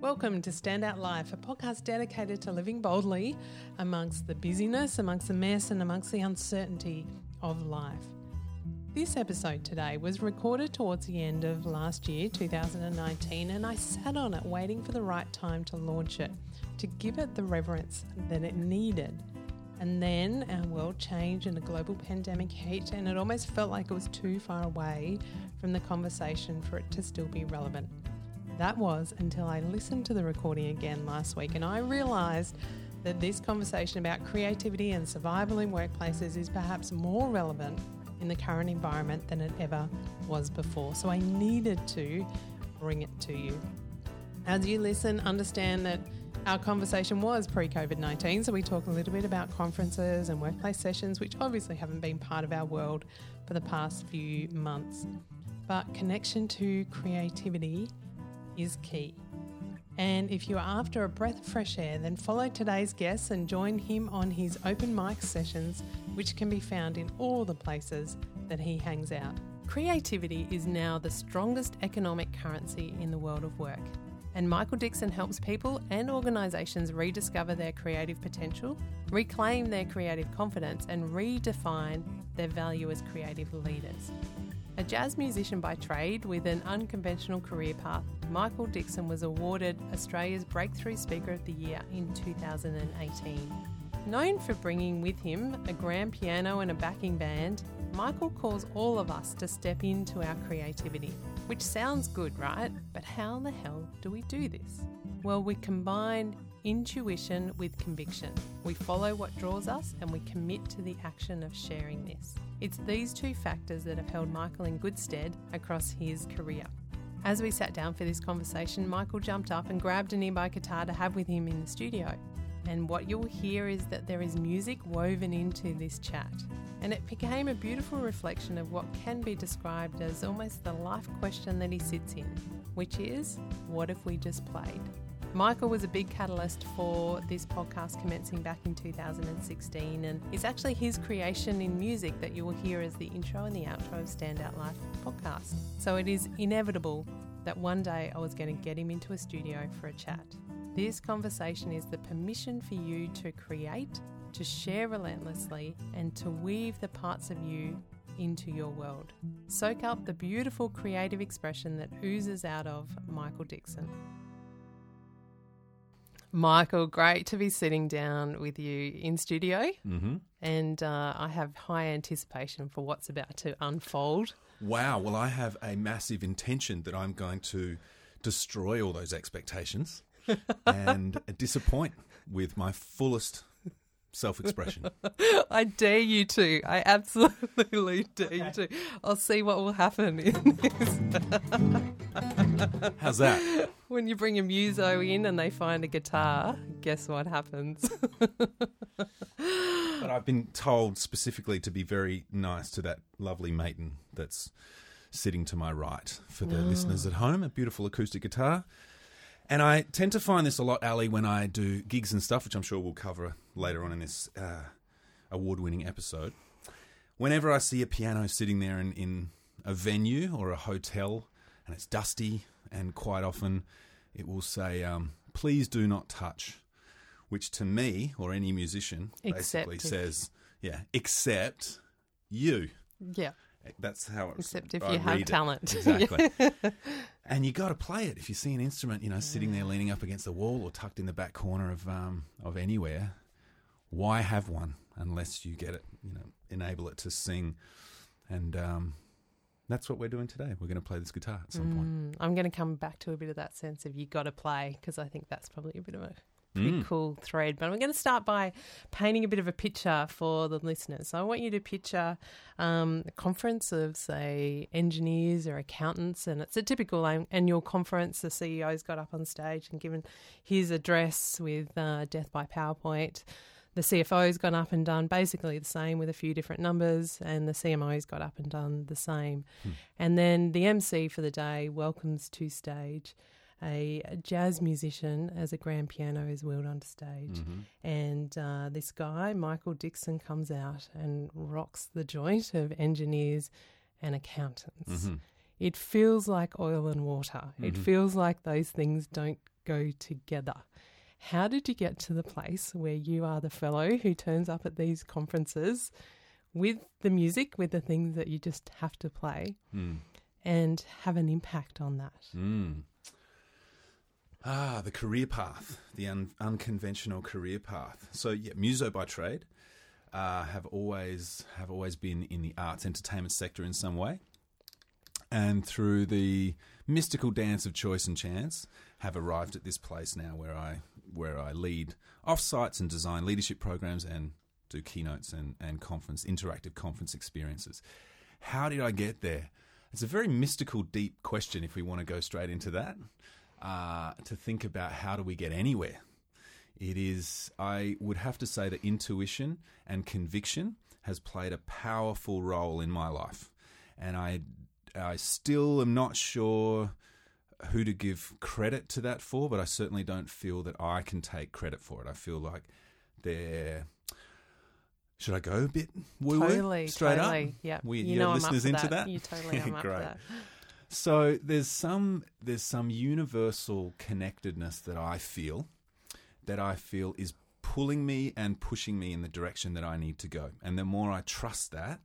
Welcome to Stand Out Life, a podcast dedicated to living boldly amongst the busyness, amongst the mess, and amongst the uncertainty of life. This episode today was recorded towards the end of last year, 2019, and I sat on it waiting for the right time to launch it, to give it the reverence that it needed. And then our world changed and a global pandemic hit, and it almost felt like it was too far away from the conversation for it to still be relevant. That was until I listened to the recording again last week and I realised that this conversation about creativity and survival in workplaces is perhaps more relevant in the current environment than it ever was before. So I needed to bring it to you. As you listen, understand that our conversation was pre COVID 19, so we talk a little bit about conferences and workplace sessions, which obviously haven't been part of our world for the past few months. But connection to creativity is key. And if you're after a breath of fresh air, then follow today's guest and join him on his open mic sessions, which can be found in all the places that he hangs out. Creativity is now the strongest economic currency in the world of work. And Michael Dixon helps people and organisations rediscover their creative potential, reclaim their creative confidence, and redefine their value as creative leaders. A jazz musician by trade with an unconventional career path, Michael Dixon was awarded Australia's Breakthrough Speaker of the Year in 2018. Known for bringing with him a grand piano and a backing band, Michael calls all of us to step into our creativity. Which sounds good, right? But how the hell do we do this? Well, we combine intuition with conviction. We follow what draws us and we commit to the action of sharing this. It's these two factors that have held Michael in good stead across his career. As we sat down for this conversation, Michael jumped up and grabbed a nearby guitar to have with him in the studio. And what you'll hear is that there is music woven into this chat. And it became a beautiful reflection of what can be described as almost the life question that he sits in, which is what if we just played? Michael was a big catalyst for this podcast commencing back in 2016, and it's actually his creation in music that you will hear as the intro and the outro of Standout Life podcast. So it is inevitable that one day I was going to get him into a studio for a chat. This conversation is the permission for you to create, to share relentlessly, and to weave the parts of you into your world. Soak up the beautiful creative expression that oozes out of Michael Dixon. Michael, great to be sitting down with you in studio. Mm-hmm. And uh, I have high anticipation for what's about to unfold. Wow. Well, I have a massive intention that I'm going to destroy all those expectations and disappoint with my fullest self expression. I dare you to. I absolutely dare you to. I'll see what will happen in this. How's that? When you bring a muso in and they find a guitar, guess what happens? But I've been told specifically to be very nice to that lovely maiden that's sitting to my right for the listeners at home. A beautiful acoustic guitar. And I tend to find this a lot, Ali, when I do gigs and stuff, which I'm sure we'll cover later on in this uh, award winning episode. Whenever I see a piano sitting there in, in a venue or a hotel and it's dusty, and quite often it will say, um, please do not touch, which to me or any musician basically if- says, yeah, except you. yeah. That's how it's. Except if I you have it. talent. Exactly. and you got to play it if you see an instrument, you know, sitting there leaning up against the wall or tucked in the back corner of um, of anywhere. Why have one unless you get it, you know, enable it to sing? And um, that's what we're doing today. We're going to play this guitar at some point. Mm, I'm going to come back to a bit of that sense of you got to play because I think that's probably a bit of a pretty Mm. cool thread. But I'm going to start by painting a bit of a picture for the listeners. So I want you to picture um, a conference of, say, engineers or accountants, and it's a typical annual conference. The CEO's got up on stage and given his address with uh, death by PowerPoint. The CFO's gone up and done basically the same with a few different numbers, and the CMO's got up and done the same. And then the MC for the day welcomes to stage a jazz musician as a grand piano is wheeled onto stage. And uh, this guy, Michael Dixon, comes out and rocks the joint of engineers and accountants. Mm-hmm. It feels like oil and water. It feels like those things don't go together. How did you get to the place where you are the fellow who turns up at these conferences with the music, with the things that you just have to play, Mm. and have an impact on that? Mm. Ah, the career path, the un- unconventional career path. So, yeah, muso by trade, uh, have always have always been in the arts entertainment sector in some way, and through the mystical dance of choice and chance, have arrived at this place now where I where I lead offsites and design leadership programs and do keynotes and, and conference interactive conference experiences. How did I get there? It's a very mystical, deep question if we want to go straight into that. Uh, to think about how do we get anywhere. It is, I would have to say that intuition and conviction has played a powerful role in my life. And I, I still am not sure who to give credit to that for, but I certainly don't feel that I can take credit for it. I feel like they're. Should I go a bit woo woo Totally, straight totally. up? Yeah, We- you know have I'm up listeners into that. that? You totally am up for Great. that. So there's some there's some universal connectedness that I feel that I feel is pulling me and pushing me in the direction that I need to go. And the more I trust that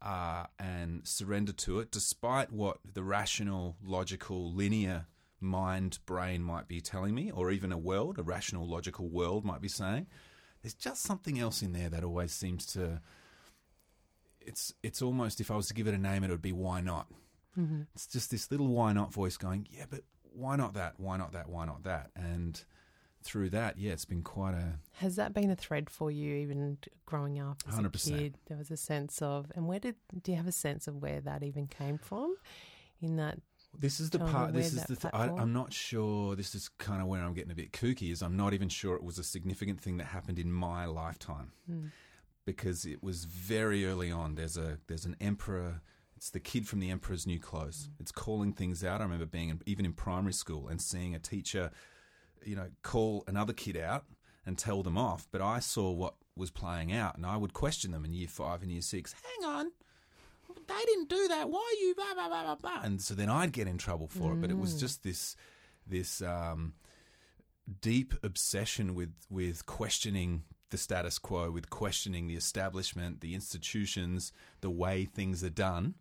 uh, and surrender to it, despite what the rational, logical, linear mind brain might be telling me, or even a world, a rational, logical world might be saying, there's just something else in there that always seems to. It's it's almost if I was to give it a name, it would be why not. Mm-hmm. It's just this little why not voice going, yeah, but why not that? Why not that? Why not that? And through that, yeah, it's been quite a Has that been a thread for you, even growing up as a 100%. kid? There was a sense of, and where did do you have a sense of where that even came from? In that, This is the part. This is the. Th- I, I'm not sure. This is kind of where I'm getting a bit kooky. Is I'm not even sure it was a significant thing that happened in my lifetime mm, because it was very early on. There's a there's an emperor. It's the kid from the Emperor's New Clothes. It's calling things out. I remember being in, even in primary school and seeing a teacher, you know, call another kid out and tell them off. But I saw what was playing out, and I would question them in year five and year six. Hang on, they didn't do that. Why are you blah blah blah blah blah? And so then I'd get in trouble for it. But it was Mm. just this this um, deep obsession with with questioning the status quo, with questioning the establishment, the institutions, the way things are done,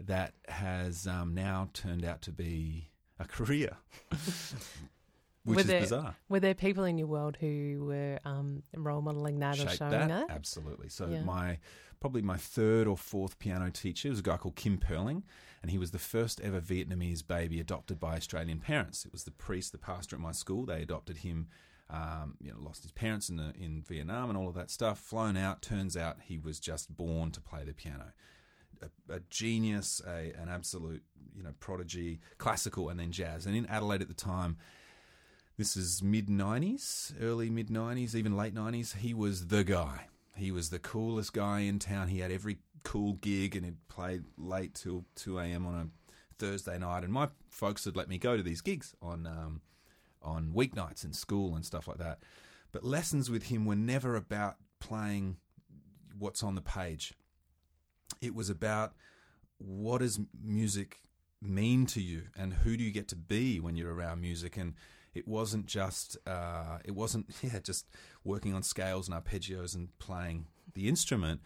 that has um, now turned out to be a career, which Were is there- bizarre. were there people in your world who were um, role modeling that or Shaped showing that, that? absolutely. So Yeah. my probably my third or fourth piano teacher was a guy called Kim Perling, and he was the first ever Vietnamese baby adopted by Australian parents. It was the priest, the pastor at my school. They adopted him. Um, you know, lost his parents in the, in Vietnam and all of that stuff. Flown out. Turns out he was just born to play the piano. A, a genius, a, an absolute you know prodigy, classical and then jazz. And in Adelaide at the time, this is mid 90s, early mid 90s, even late 90s. He was the guy. He was the coolest guy in town. He had every cool gig and he'd play late till 2 a.m. on a Thursday night. And my folks would let me go to these gigs on, um, on weeknights in school and stuff like that. But lessons with him were never about playing what's on the page. It was about what does music mean to you and who do you get to be when you're around music and it wasn't just uh, it wasn't yeah just working on scales and arpeggios and playing the instrument.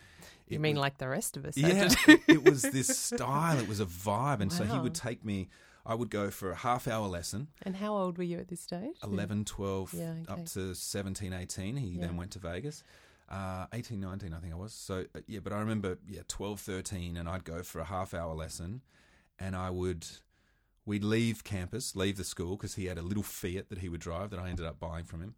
You mean was- like the rest of us? yeah it, it was this style it was a vibe. And so he would take me i would go for a half hour lesson. And how old were you at this stage? 11 12 Yeah, up to 17 18 he Yeah. then went to vegas. Uh, 18 19 i think i was. So uh, yeah but i remember yeah 12 13 and i'd go for a half hour lesson and i would we'd leave campus leave the school because he had a little fiat that he would drive that i ended up buying from him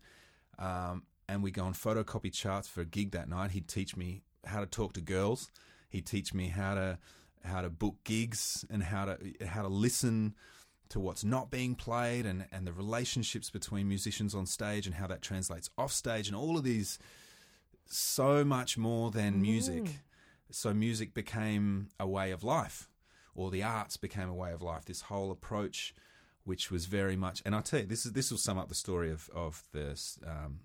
um, and we'd go and photocopy charts for a gig that night he'd teach me how to talk to girls he'd teach me how to how to book gigs and how to how to listen to what's not being played and, and the relationships between musicians on stage and how that translates off stage and all of these so much more than music. Mm. So music became a way of life, or the arts became a way of life. This whole approach, which was very much, and I'll tell you, this is this will sum up the story of of this, um,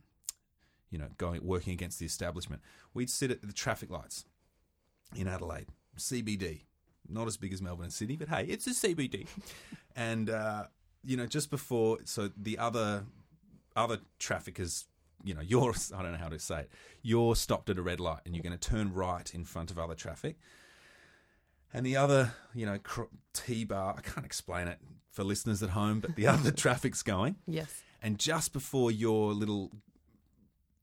you know, going working against the establishment. We'd sit at the traffic lights in Adelaide, CBD, not as big as Melbourne and Sydney, but hey, it's a CBD, and uh, you know, just before, so the other other traffic is, you know, you're I don't know how to say it. You're stopped at a red light and you're going to turn right in front of other traffic. And the other, you know, cr- T bar, I can't explain it for listeners at home, but the other traffic's going. Yes. And just before your little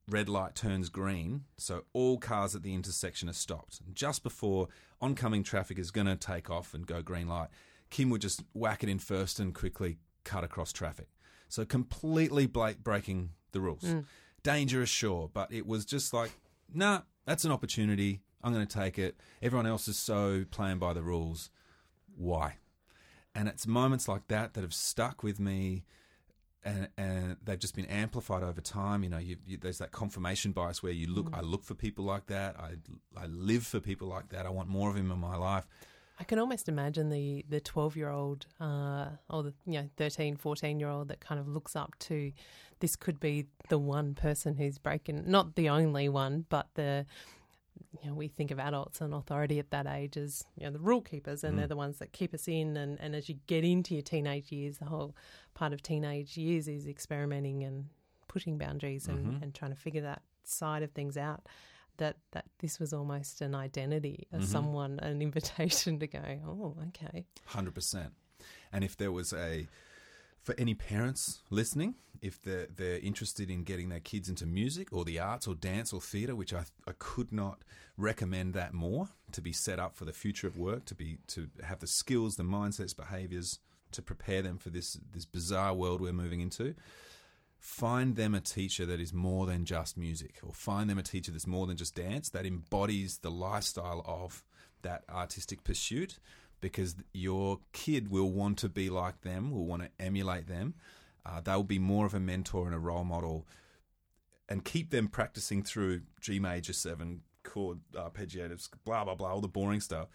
red light turns green, so all cars at the intersection are stopped. Just before oncoming traffic is going to take off and go green light, Kim would just whack it in first and quickly cut across traffic. So completely breaking the rules. Mm. Dangerous, sure, but it was just like, nah, that's an opportunity. I'm going to take it. Everyone else is so playing by the rules. Why? And it's moments like that that have stuck with me and, and they've just been amplified over time. You know, you, you, there's that confirmation bias where you look. I look for people like that. I I live for people like that. I want more of him in my life. I can almost imagine the the 12 year old uh, or the you know 13, 14 year old that kind of looks up to this could be the one person who's breaking, not the only one, but the you know, we think of adults and authority at that age as you know the rule keepers, and mm. they're the ones that keep us in. And, and as you get into your teenage years, the whole part of teenage years is experimenting and pushing boundaries and, mm-hmm. and trying to figure that side of things out. That that this was almost an identity as mm-hmm. someone, an invitation to go. Oh, okay. Hundred percent. And if there was a for any parents listening, if they're they're interested in getting their kids into music or the arts or dance or theatre, which I I could not recommend that more to be set up for the future of work, to be to have the skills, the mindsets, behaviours to prepare them for this this bizarre world we're moving into. Find them a teacher that is more than just music, or find them a teacher that's more than just dance, that embodies the lifestyle of that artistic pursuit, because your kid will want to be like them, will want to emulate them. Uh, they'll be more of a mentor and a role model, and keep them practicing through G major seven chord arpeggiators, blah blah blah, all the boring stuff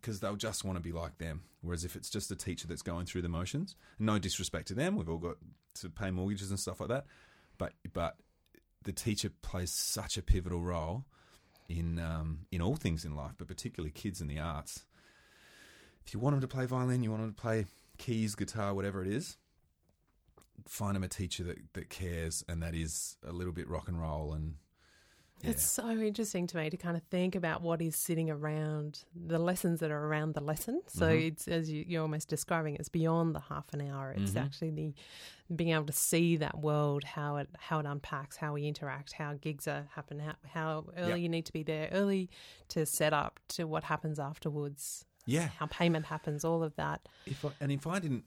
because they'll just want to be like them. Whereas if it's just a teacher that's going through the motions, no disrespect to them, we've all got to pay mortgages and stuff like that, but but the teacher plays such a pivotal role in um, in all things in life, but particularly kids in the arts. If you want them to play violin, you want them to play keys, guitar, whatever it is, find them a teacher that, that cares and that is a little bit rock and roll and yeah. It's so interesting to me to kind of think about what is sitting around the lessons that are around the lesson. So Mm-hmm. it's as you, you're almost describing, it's beyond the half an hour. It's Mm-hmm. actually the being able to see that world, how it how it unpacks, how we interact, how gigs are happen, how, how early Yep. you need to be there, early to set up to what happens afterwards, yeah. how payment happens, all of that. If I, and if I didn't,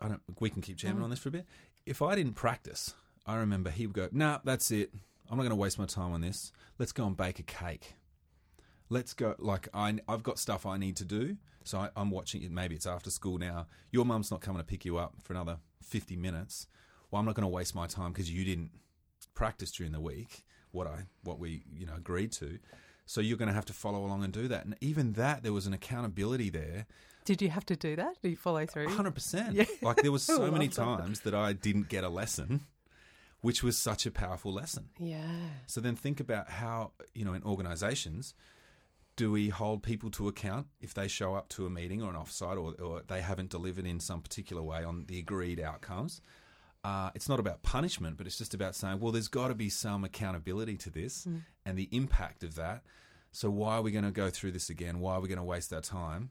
I don't. We can keep jamming mm. on this for a bit. If I didn't practice, I remember he would go, "Nah, that's it. I'm not going to waste my time on this. Let's go and bake a cake. Let's go. Like I, I've got stuff I need to do. So I, I'm watching it. Maybe it's after school now. Your mum's not coming to pick you up for another 50 minutes. Well, I'm not going to waste my time because you didn't practice during the week. What I, what we, you know, agreed to. So you're going to have to follow along and do that. And even that, there was an accountability there Did you have to do that? Did you follow through? Hundred percent. Yeah. Like there was so many love that. times that I didn't get a lesson, which was such a powerful lesson. Yeah. So then think about how you know in organisations, do we hold people to account if they show up to a meeting or an offsite or, or they haven't delivered in some particular way on the agreed outcomes? Uh, it's not about punishment, but it's just about saying, well, there's got to be some accountability to this and the impact of that. So why are we going to go through this again? Why are we going to waste our time?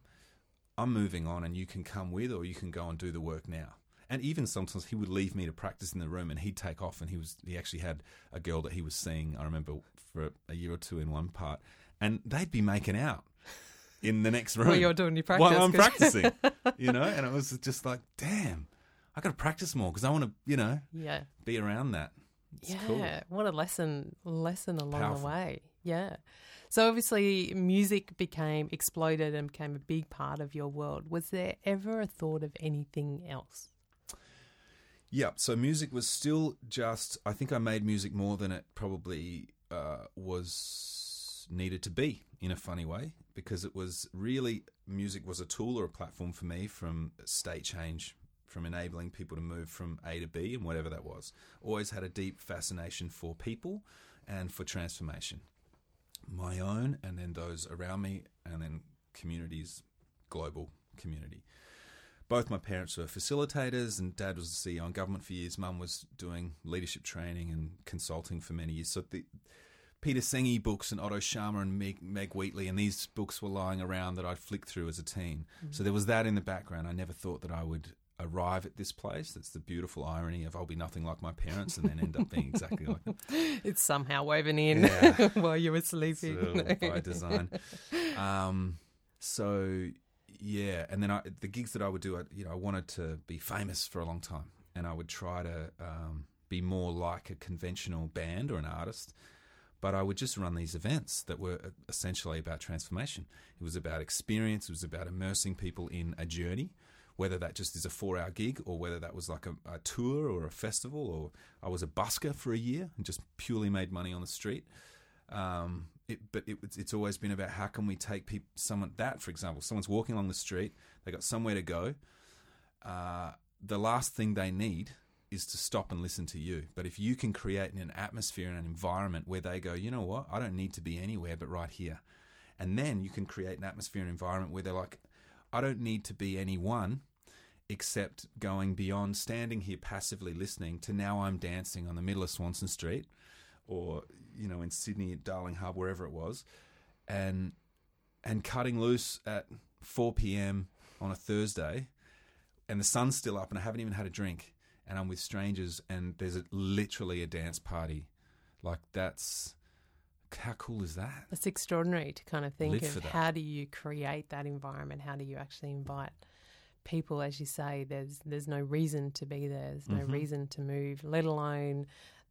I'm moving on and you can come with or you can go and do the work now. And even sometimes he would leave me to practice in the room and he'd take off and he was he actually had a girl that he was seeing, I remember for a year or two in one part, and they'd be making out in the next room. While you're doing your practice, While I'm practicing. you know, and it was just like, damn, I got to practice more because I want to, you know, Yeah. be around that. It's yeah, cool. what a lesson lesson along Powerful. the way. Yeah. So obviously music became exploded and became a big part of your world. Was there ever a thought of anything else? Yeah, so music was still just. I think I made music more than it probably uh, was needed to be in a funny way because it was really music was a tool or a platform for me from state change, from enabling people to move from A to B and whatever that was. Always had a deep fascination for people and for transformation, my own and then those around me, and then communities, global community. both my parents were facilitators, and dad was the CEO in government for years. Mum was doing leadership training and consulting for many years. So the Peter Senge books and Otto Scharmer and Meg, Meg Wheatley, and these books were lying around that I'd flicked through as a teen. Mm-hmm. So there was that in the background. I never thought that I would arrive at this place. That's the beautiful irony of I'll be nothing like my parents and then end up being exactly like them. It's somehow woven in Yeah. while you were sleeping. So, by design. Um, so yeah, and then I, the gigs that I would do, I, you know, I wanted to be famous for a long time, and I would try to um, be more like a conventional band or an artist. But I would just run these events that were uh, essentially about transformation. It was about experience. It was about immersing people in a journey, whether that just is a four-hour gig or whether that was like a, a tour or a festival. Or I was a busker for a year and just purely made money on the street. Um, it, but it, it's- it's always been about how can we take people, someone that, for example, someone's walking along the street, they got somewhere to go. Uh, the last thing they need is to stop and listen to you. But if you can create an atmosphere and an environment where they go, you know what, I don't need to be anywhere but right here. And then you can create an atmosphere and environment where they're like, I don't need to be anyone except going beyond standing here passively listening to now I'm dancing on the middle of Swanston Street or, you know, in Sydney at Darling Harbour, wherever it was, and and cutting loose at 4 p.m. on a Thursday and the sun's still up and I haven't even had a drink and I'm with strangers and there's a, literally a dance party. Like that's how cool is that? It's extraordinary to kind of think Live of how do you create that environment? How do you actually invite people? As you say, there's there's no reason to be there. There's no Mhm. reason to move, let alone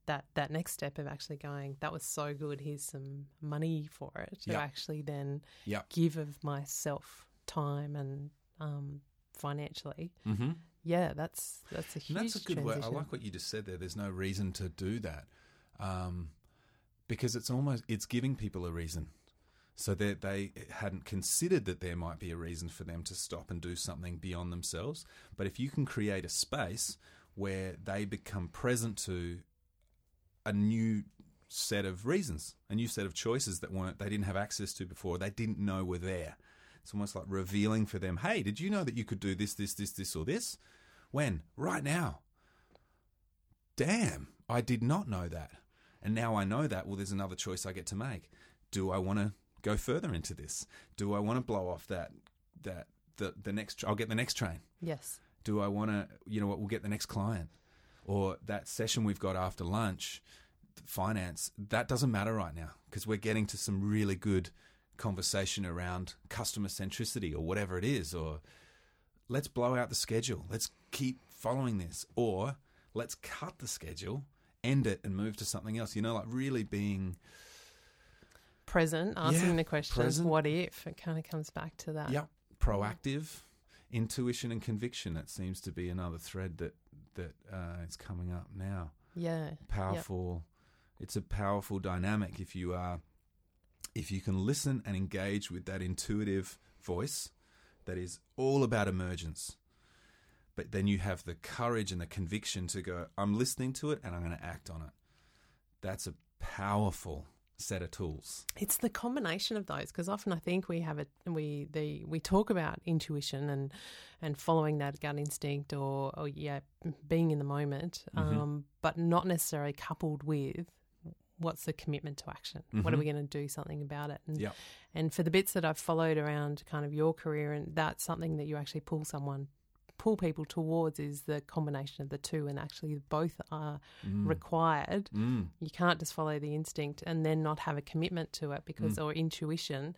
that that next step of actually going. That was so good. Here's some money for it to Yep. actually then Yep. give of myself time and um, financially. Mm-hmm. Yeah, that's that's a huge. And that's a good word. I like what you just said there. There's no reason to do that, um, because it's almost it's giving people a reason. So that they hadn't considered that there might be a reason for them to stop and do something beyond themselves. But if you can create a space where they become present to a new set of reasons, a new set of choices that weren't they didn't have access to before, they didn't know were there. It's almost like revealing for them, hey, did you know that you could do this, this, this, this, or this? When? Right now. Damn, I did not know that. And now I know that. Well, there's another choice I get to make. Do I want to go further into this? Do I want to blow off that that the the next I'll get the next train. Yes. Do I want to, you know what, we'll get the next client. Or that session we've got after lunch, finance, that doesn't matter right now because we're getting to some really good conversation around customer centricity or whatever it is. Or let's blow out the schedule. Let's keep following this. Or let's cut the schedule, end it, and move to something else. You know, like really being, Present, asking Yeah, the questions, present. what if? It kind of comes back to that. yep, proactive, intuition and conviction. That seems to be another thread that, that uh, is coming up now. Yeah. powerful it's a powerful dynamic if you are if you can listen and engage with that intuitive voice that is all about emergence but then you have the courage and the conviction to go i'm listening to it and i'm going to act on it that's a powerful set of tools It's the combination of those because often I think we have it. We the we talk about intuition and and following that gut instinct or or yeah being in the moment, Mhm. um, but not necessarily coupled with what's the commitment to action. What are Mhm. we going to do something about it? And Yep. and for the bits that I've followed around kind of your career and that's something that you actually pull someone pull people towards is the combination of the two and actually both are Mm. required Mm. you can't just follow the instinct and then not have a commitment to it because or intuition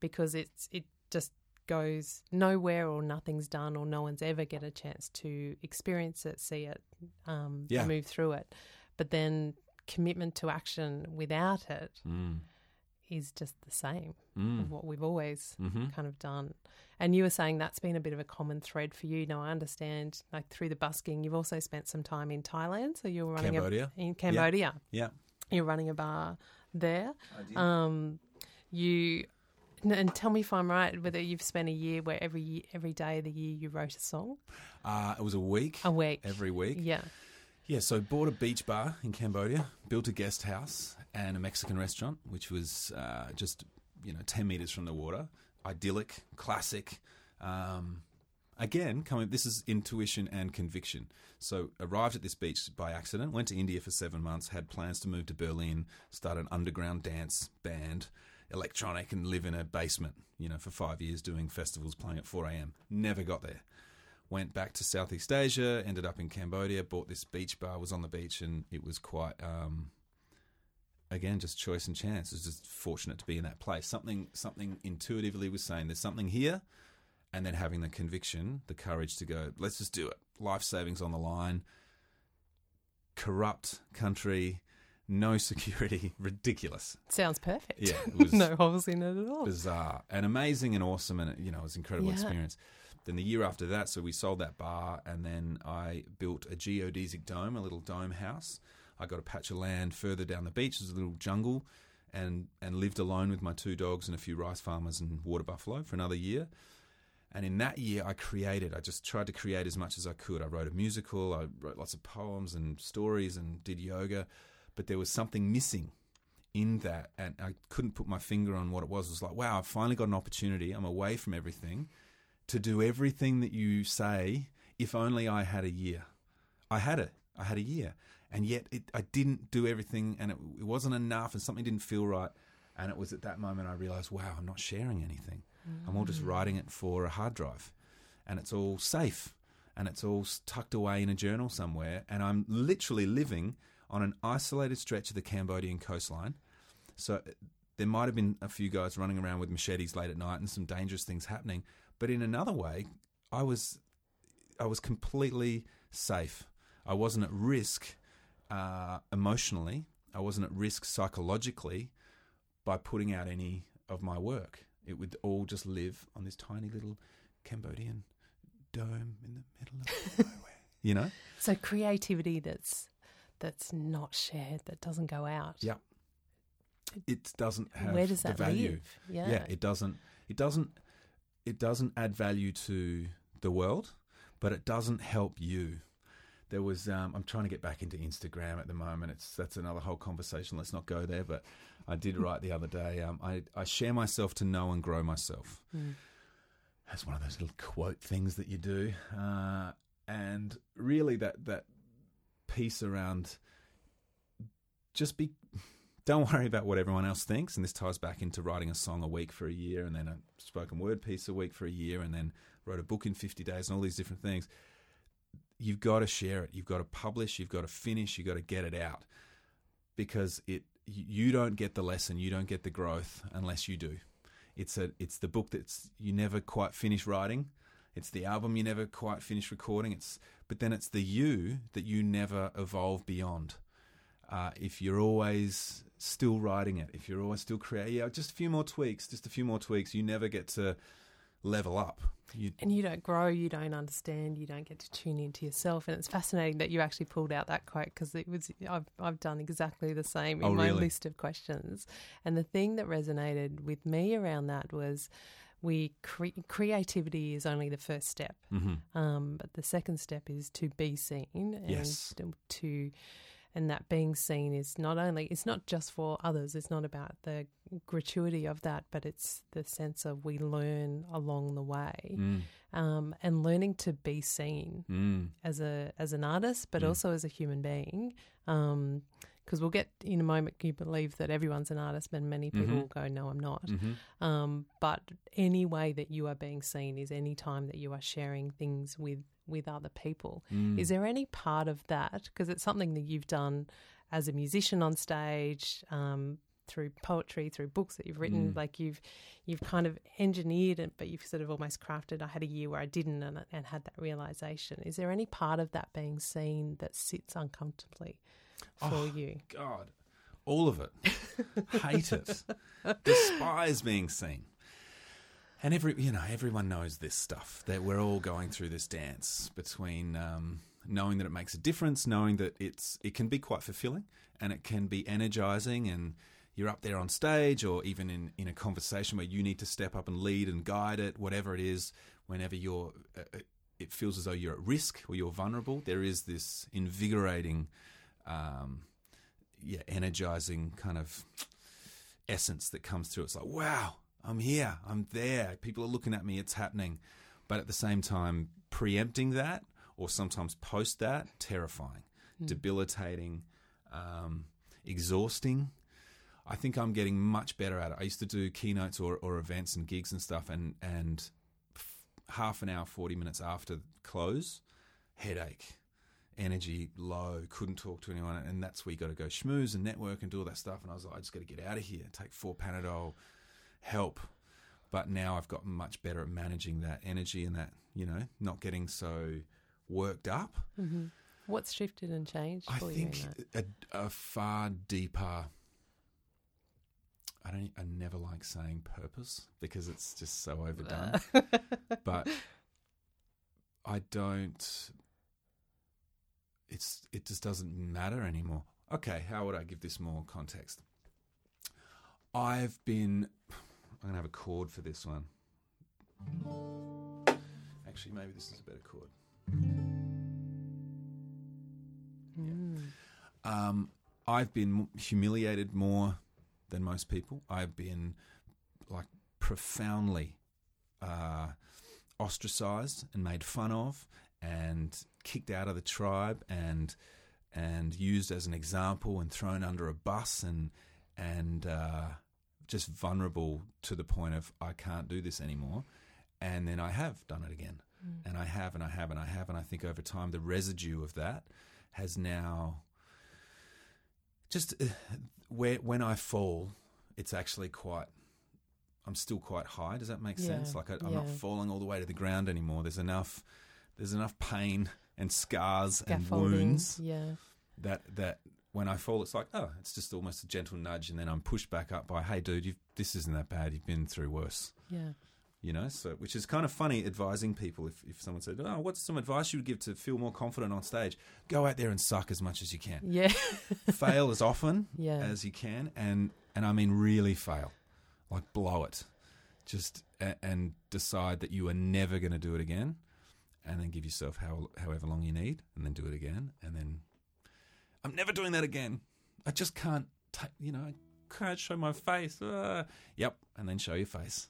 because it's it just goes nowhere or nothing's done or no one's ever get a chance to experience it see it um, Yeah. move through it but then commitment to action without it Mm. Is just the same Mm. of what we've always Mhm. kind of done and you were saying that's been a bit of a common thread for you now i understand like through the busking you've also spent some time in thailand so you were running Cambodia. a, in cambodia yeah you're running a bar there. Um, you and tell me if I'm right. Whether you've spent a year where every every day of the year you wrote a song uh, it was a week a week. every week Yeah. Yeah, so bought a beach bar in Cambodia, built a guest house and a Mexican restaurant, which was uh, just you know ten meters from the water, idyllic, classic, um, again, coming. This is intuition and conviction. So arrived at this beach by accident. Went to India for seven months. Had plans to move to Berlin, start an underground dance band, electronic, and live in a basement. You know, for five years doing festivals, playing at four a.m. Never got there. Went back to Southeast Asia. Ended up in Cambodia. Bought this beach bar. Was on the beach, and it was quite. Um, again, just choice and chance. I was just fortunate to be in that place. Something, something intuitively was saying there's something here, and then having the conviction, the courage to go, let's just do it. Life savings on the line. Corrupt country, no security, ridiculous. Sounds perfect. Yeah, it was no holes in it at all. bizarre and amazing and awesome, and you know, it was an incredible Yeah. experience. Then the year after that, so we sold that bar, and then I built a geodesic dome, a little dome house. I got a patch of land further down the beach, there's a little jungle, and and lived alone with my two dogs and a few rice farmers and water buffalo for another year. And in that year, I created. I just tried to create as much as I could. I wrote a musical. I wrote lots of poems and stories and did yoga, but there was something missing in that, and I couldn't put my finger on what it was. It was like, wow, I've finally got an opportunity. I'm away from everything to do everything that you say. If only I had a year. I had it. I had a year, and yet it, I didn't do everything, and it, it wasn't enough, and something didn't feel right. And it was at that moment I realized, wow, I'm not sharing anything. I'm all just writing it for a hard drive, and it's all safe, and it's all tucked away in a journal somewhere. And I'm literally living on an isolated stretch of the Cambodian coastline. So uh, there might have been a few guys running around with machetes late at night and some dangerous things happening. But in another way, I was I was completely safe. I wasn't at risk uh, emotionally. I wasn't at risk psychologically by putting out any of my work. It would all just live on this tiny little Cambodian dome in the middle of nowhere. You know? So creativity that's that's not shared, that doesn't go out. Yeah. It doesn't have Where does that value. live? Yeah. yeah it doesn't it doesn't it doesn't add value to the world but it doesn't help you there was um, i'm trying to get back into instagram at the moment. It's that's another whole conversation. Let's not go there but i did write the other day um, I, I share myself to know and grow myself. Mm. that's one of those little quote things that you do. Uh, and really that that piece around just be don't worry about what everyone else thinks. And this ties back into writing a song a week for a year and then a spoken word piece a week for a year and then wrote a book in 50 days and all these different things you've got to share it you've got to publish you've got to finish you've got to get it out. Because it you don't get the lesson you don't get the growth unless you do. It's a it's the book that's you never quite finish writing. It's the album you never quite finish recording. It's but then it's the you that you never evolve beyond. Uh, if you're always still writing it, if you're always still creating, yeah, just a few more tweaks, just a few more tweaks, you never get to level up. You, And you don't grow, you don't understand, you don't get to tune into yourself. And it's fascinating that you actually pulled out that quote because it was I've I've done exactly the same in Oh, my really? list of questions. And the thing that resonated with me around that was we cre- creativity is only the first step, Mhm. um, but the second step is to be seen and Yes. to and that being seen is not only it's not just for others it's not about the gratuity of that but it's the sense of we learn along the way Mm, um, and learning to be seen mm, as a as an artist, but Mm. also as a human being. Because we'll get in a moment, you believe that everyone's an artist, but many people Mhm. will go, "No, I'm not." mhm. Um, but any way that you are being seen is any time that you are sharing things with with other people. Mm. Is there any part of that? Because it's something that you've done as a musician on stage, um, through poetry, through books that you've written. Mm. Like you've you've kind of engineered it, but you've sort of almost crafted. I had a year where I didn't, and, and had that realization. Is there any part of that being seen that sits uncomfortably for Oh. you? God, all of it. Hate it. Despise being seen. And every you know everyone knows this stuff that we're all going through this dance between um, knowing that it makes a difference, knowing that it's it can be quite fulfilling and it can be energizing, and you're up there on stage or even in in a conversation where you need to step up and lead and guide it, whatever it is. Whenever you're, uh, uh, it feels as though you're at risk or you're vulnerable. There is this invigorating. Um, yeah, energizing kind of essence that comes through. It's like, wow, I'm here, I'm there. People are looking at me, it's happening. but at the same time, preempting that or sometimes post that, terrifying, debilitating, um, exhausting. I think I'm getting much better at it. I used to do keynotes or, or events and gigs and stuff, and and f- half an hour, forty minutes after close, headache, energy low, couldn't talk to anyone, and that's where you got to go schmooze and network and do all that stuff. And I was like, I just got to get out of here, take four Panadol, help. But now I've gotten much better at managing that energy and that, you know, not getting so worked up. Mm-hmm. What's shifted and changed I for you? in think a, a far deeper. I don't. I never like saying purpose because it's just so overdone. but I don't. It's. It just doesn't matter anymore. Okay, how would I give this more context? I've been. I'm gonna have a chord for this one. Actually, maybe this is a better chord. Mm. Um, I've been humiliated more than most people. I've been like profoundly uh, ostracized and made fun of, and kicked out of the tribe, and and used as an example, and thrown under a bus, and and uh, just vulnerable to the point of I can't do this anymore. And then I have done it again, and I have, and I have, and I have, and I think over time the residue of that has now just uh, where when I fall, it's actually quite. I'm still quite high. Does that make sense? Like I, I'm not falling all the way to the ground anymore. There's enough. There's enough pain and scars and wounds Yeah. that that when I fall, it's like oh, it's just almost a gentle nudge, and then I'm pushed back up by hey, dude, you've, this isn't that bad. You've been through worse Yeah. you know so which is kind of funny advising people if, if someone said oh what's some advice you would give to feel more confident on stage go out there and suck as much as you can Yeah. fail as often Yeah. as you can and and i mean really fail like blow it just a, and decide that you are never going to do it again and then give yourself how, however long you need and then do it again and then i'm never doing that again i just can't ta you know i can't show my face Ah. yep and then show your face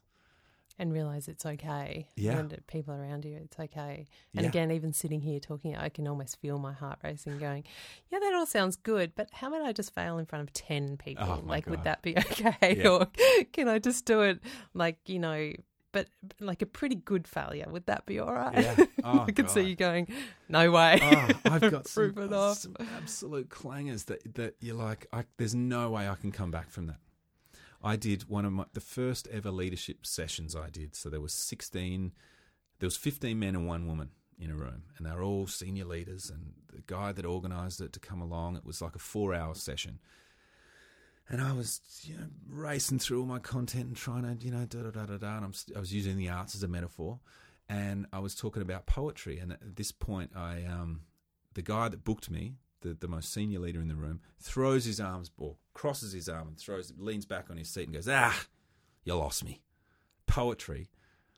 and realize it's okay. Yeah. And people around you, it's okay. And Yeah. again, even sitting here talking, I can almost feel my heart racing, going, "Yeah, that all sounds good, but how about I just fail in front of ten people? Oh, like, would that be okay? Yeah. Or can I just do it like you know?" But like a pretty good failure, would that be all right? Yeah. Oh, I could see you going, "No way." oh, I've got some, Proof it off. some absolute clangers that, that you're like, I, there's no way I can come back from that. I did one of my the first ever leadership sessions I did. So there was 16, there was 15 men and one woman in a room, and they were all senior leaders. And the guy that organised it to come along, it was like a four hour session. And I was, you know, racing through all my content and trying to, you know, da da da da da. And I'm, I was using the arts as a metaphor, and I was talking about poetry. And at this point, I, um, the guy that booked me, the, the most senior leader in the room, throws his arms or crosses his arm and throws, leans back on his seat and goes, "Ah, you lost me." Poetry.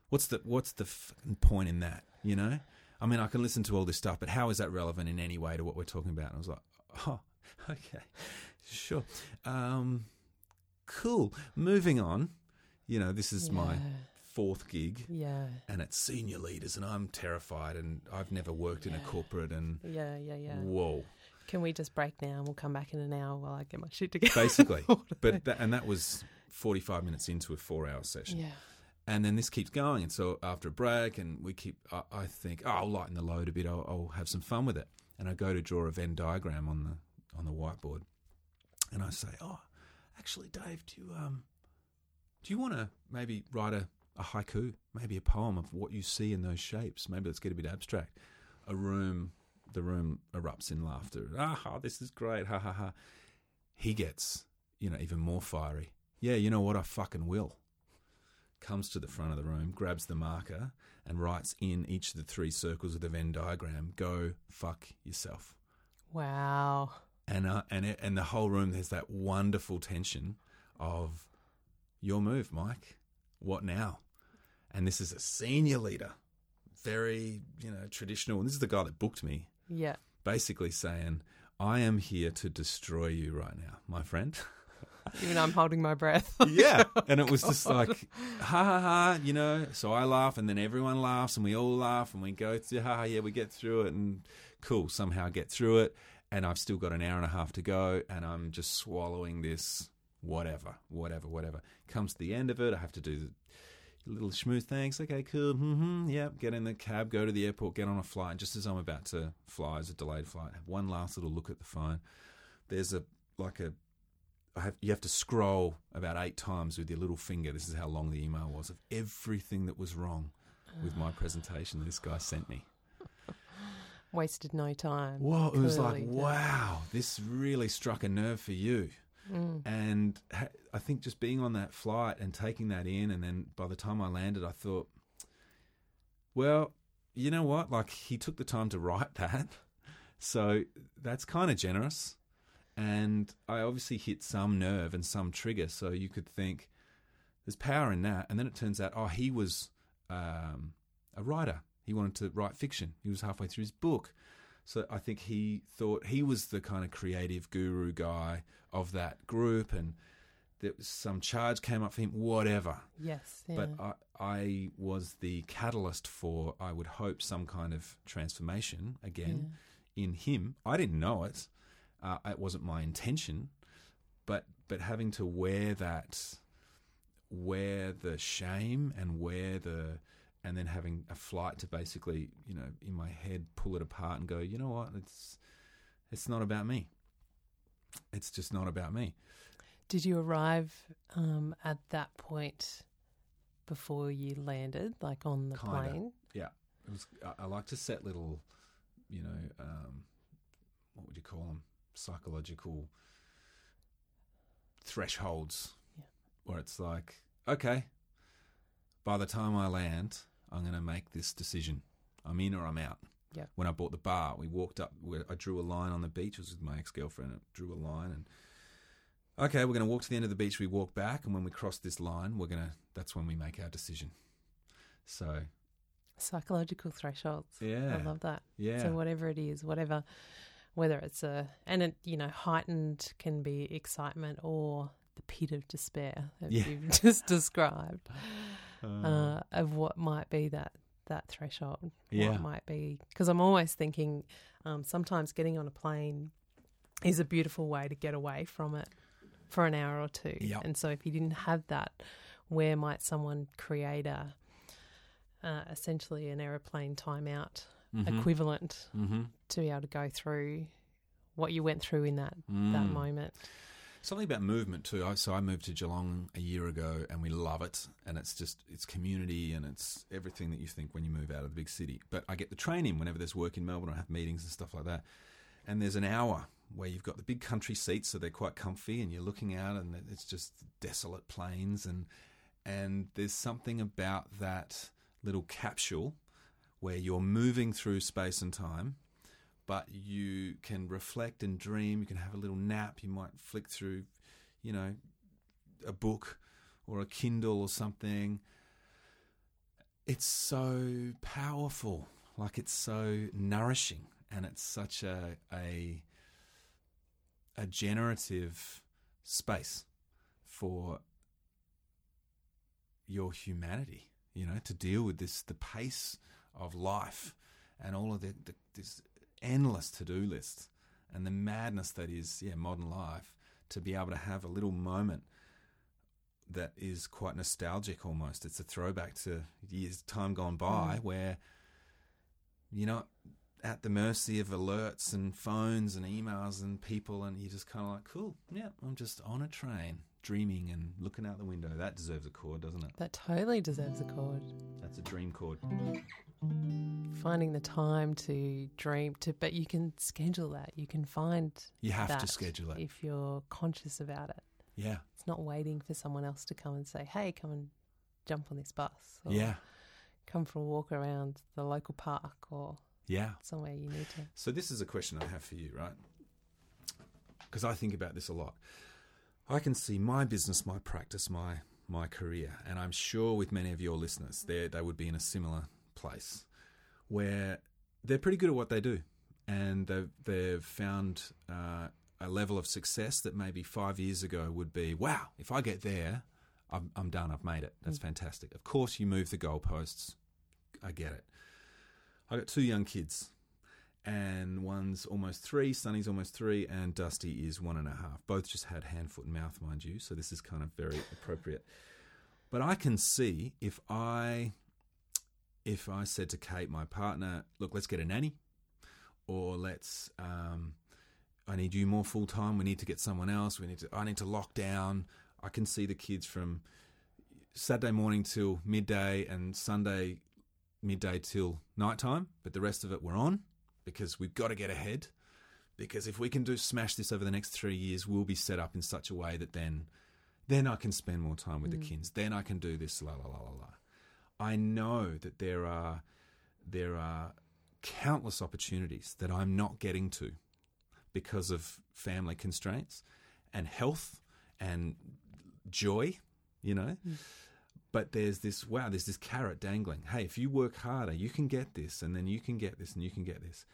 What's the what's the fucking point in that? You know, I mean, I can listen to all this stuff, but how is that relevant in any way to what we're talking about? And I was like, oh, okay, sure, um, cool. Moving on. You know, this is my fourth gig. Yeah, and it's senior leaders, and I'm terrified, and I've never worked in a corporate, and yeah, yeah, yeah. whoa, Can we just break now and we'll come back in an hour while I get my shit together? basically. but that, and that was 45 minutes into a four-hour session, yeah, and then this keeps going, and so after a break, and we keep, I, I think, oh, I'll lighten the load a bit, I'll, I'll have some fun with it, and I go to draw a Venn diagram on the on the whiteboard, and I say, oh, actually, Dave, do you um, do you want to maybe write a, a haiku, maybe a poem of what you see in those shapes? Maybe let's get a bit abstract. A room, the room erupts in laughter. Ah, this is great. Ha ha ha. He gets, you know, even more fiery. Yeah, you know what? I fucking will. Comes to the front of the room, grabs the marker, and writes in each of the three circles of the Venn diagram, "Go fuck yourself." wow, and uh, and it, and the whole room there's that wonderful tension of your move, Mike. What now? And this is a senior leader, very you know traditional. And this is the guy that booked me, yeah, basically saying, "I am here to destroy you right now, my friend." Even I'm holding my breath. yeah. And it was just like, ha ha ha, you know. So I laugh, and then everyone laughs, and we all laugh, and we go through, ha, yeah, we get through it, and cool, somehow get through it. And I've still got an hour and a half to go, and I'm just swallowing this whatever, whatever, whatever. Comes to the end of it, I have to do the little schmooze thanks. Okay, cool. Mm-hmm. Yep. Get in the cab, go to the airport, get on a flight. Just as I'm about to fly, as a delayed flight, have one last little look at the phone. There's a like a I have, you have to scroll about eight times with your little finger. This is how long the email was of everything that was wrong with my presentation this guy sent me. Wasted no time. Whoa, it was like, wow, this really struck a nerve for you. Mm. And I think just being on that flight and taking that in, and then by the time I landed, I thought, well, you know what? Like, he took the time to write that. So that's kind of generous. And I obviously hit some nerve and some trigger. So you could think there's power in that. And then it turns out, oh, he was um, a writer. He wanted to write fiction. He was halfway through his book. So I think he thought he was the kind of creative guru guy of that group, and there was some charge came up for him, whatever. Yes. Yeah. But I, I was the catalyst for, I would hope, some kind of transformation again in him. I didn't know it. Uh, it wasn't my intention, but but having to wear that, wear the shame and wear the, and then having a flight to basically, you know, in my head pull it apart and go, you know what, it's it's not about me. It's just not about me. Did you arrive um, at that point before you landed, like on the Kinda. plane? Yeah, it was. I, I like to set little, you know, um, what would you call them? Psychological thresholds, Yeah. where it's like, okay, by the time I land, I'm going to make this decision. I'm in or I'm out. Yeah. When I bought the bar, we walked up. I drew a line on the beach. It was with my ex girlfriend. I drew a line and. Okay, we're going to walk to the end of the beach. We walk back, and when we cross this line, we're going to. That's when we make our decision. So Psychological thresholds. yeah, I love that. yeah, So whatever it is, whatever, whether it's a and it you know heightened can be excitement or the pit of despair that Yeah. you've just described Uh, uh, of what might be that that threshold. Yeah. What might be because I'm always thinking um, sometimes getting on a plane is a beautiful way to get away from it for an hour or two. Yep. And so if you didn't have that, where might someone create a uh, essentially an aeroplane timeout mhm, equivalent mhm, to be able to go through what you went through in that that mm. moment. Something about movement too. I, so I moved to Geelong a year ago, and we love it. And it's just it's community, and it's everything that you think when you move out of the big city. But I get the train in whenever there's work in Melbourne. I have meetings and stuff like that. And there's an hour where you've got the big country seats, so they're quite comfy, and you're looking out, and it's just desolate plains, and and there's something about that little capsule where you're moving through space and time but you can reflect and dream. You can have a little nap. You might flick through, you know, a book or a Kindle or something. It's so powerful. Like it's so nourishing, and it's such a a a generative space for your humanity. You know, to deal with this the pace of life and all of the, the this endless to do list and the madness that is yeah modern life to be able to have a little moment that is quite nostalgic almost it's a throwback to years time gone by Mm. where you're not at the mercy of alerts and phones and emails and people and you're just kind of like cool yeah i'm just on a train dreaming and looking out the window that deserves a chord doesn't it That totally deserves a chord. that's a dream chord Finding the time to dream to, but you can schedule that. You can find you have to schedule it if you're conscious about it. yeah It's not waiting for someone else to come and say, "Hey, come and jump on this bus," or yeah come for a walk around the local park or yeah somewhere you need to. So this is a question I have for you, right? Because I think about this a lot. I can see my business, my practice, my my career, and I'm sure with many of your listeners, they they would be in a similar place where they're pretty good at what they do, and they've they've found uh, a level of success that maybe five years ago would be, wow, if I get there, I'm, I'm done. I've made it. That's fantastic. Of course, you move the goalposts. I get it. I got two young kids, and one's almost three, Sonny's almost three, and Dusty is one and a half. Both just had hand, foot, and mouth, mind you. So this is kind of very appropriate. But I can see if I if I said to Kate, my partner, look, let's get a nanny, or let's um, I need you more full time. We need to get someone else. We need to. I need to lock down. I can see the kids from Saturday morning till midday and Sunday midday till nighttime, but the rest of it we're on because we've got to get ahead. Because if we can do smash this over the next three years, we'll be set up in such a way that then, then I can spend more time with the kids. Then I can do this. La la la la la. I know that there are there are countless opportunities that I'm not getting to because of family constraints and health and joy, you know. Hmm. But there's this wow, there's this carrot dangling. Hey, if you work harder, you can get this, and then you can get this, and you can get this.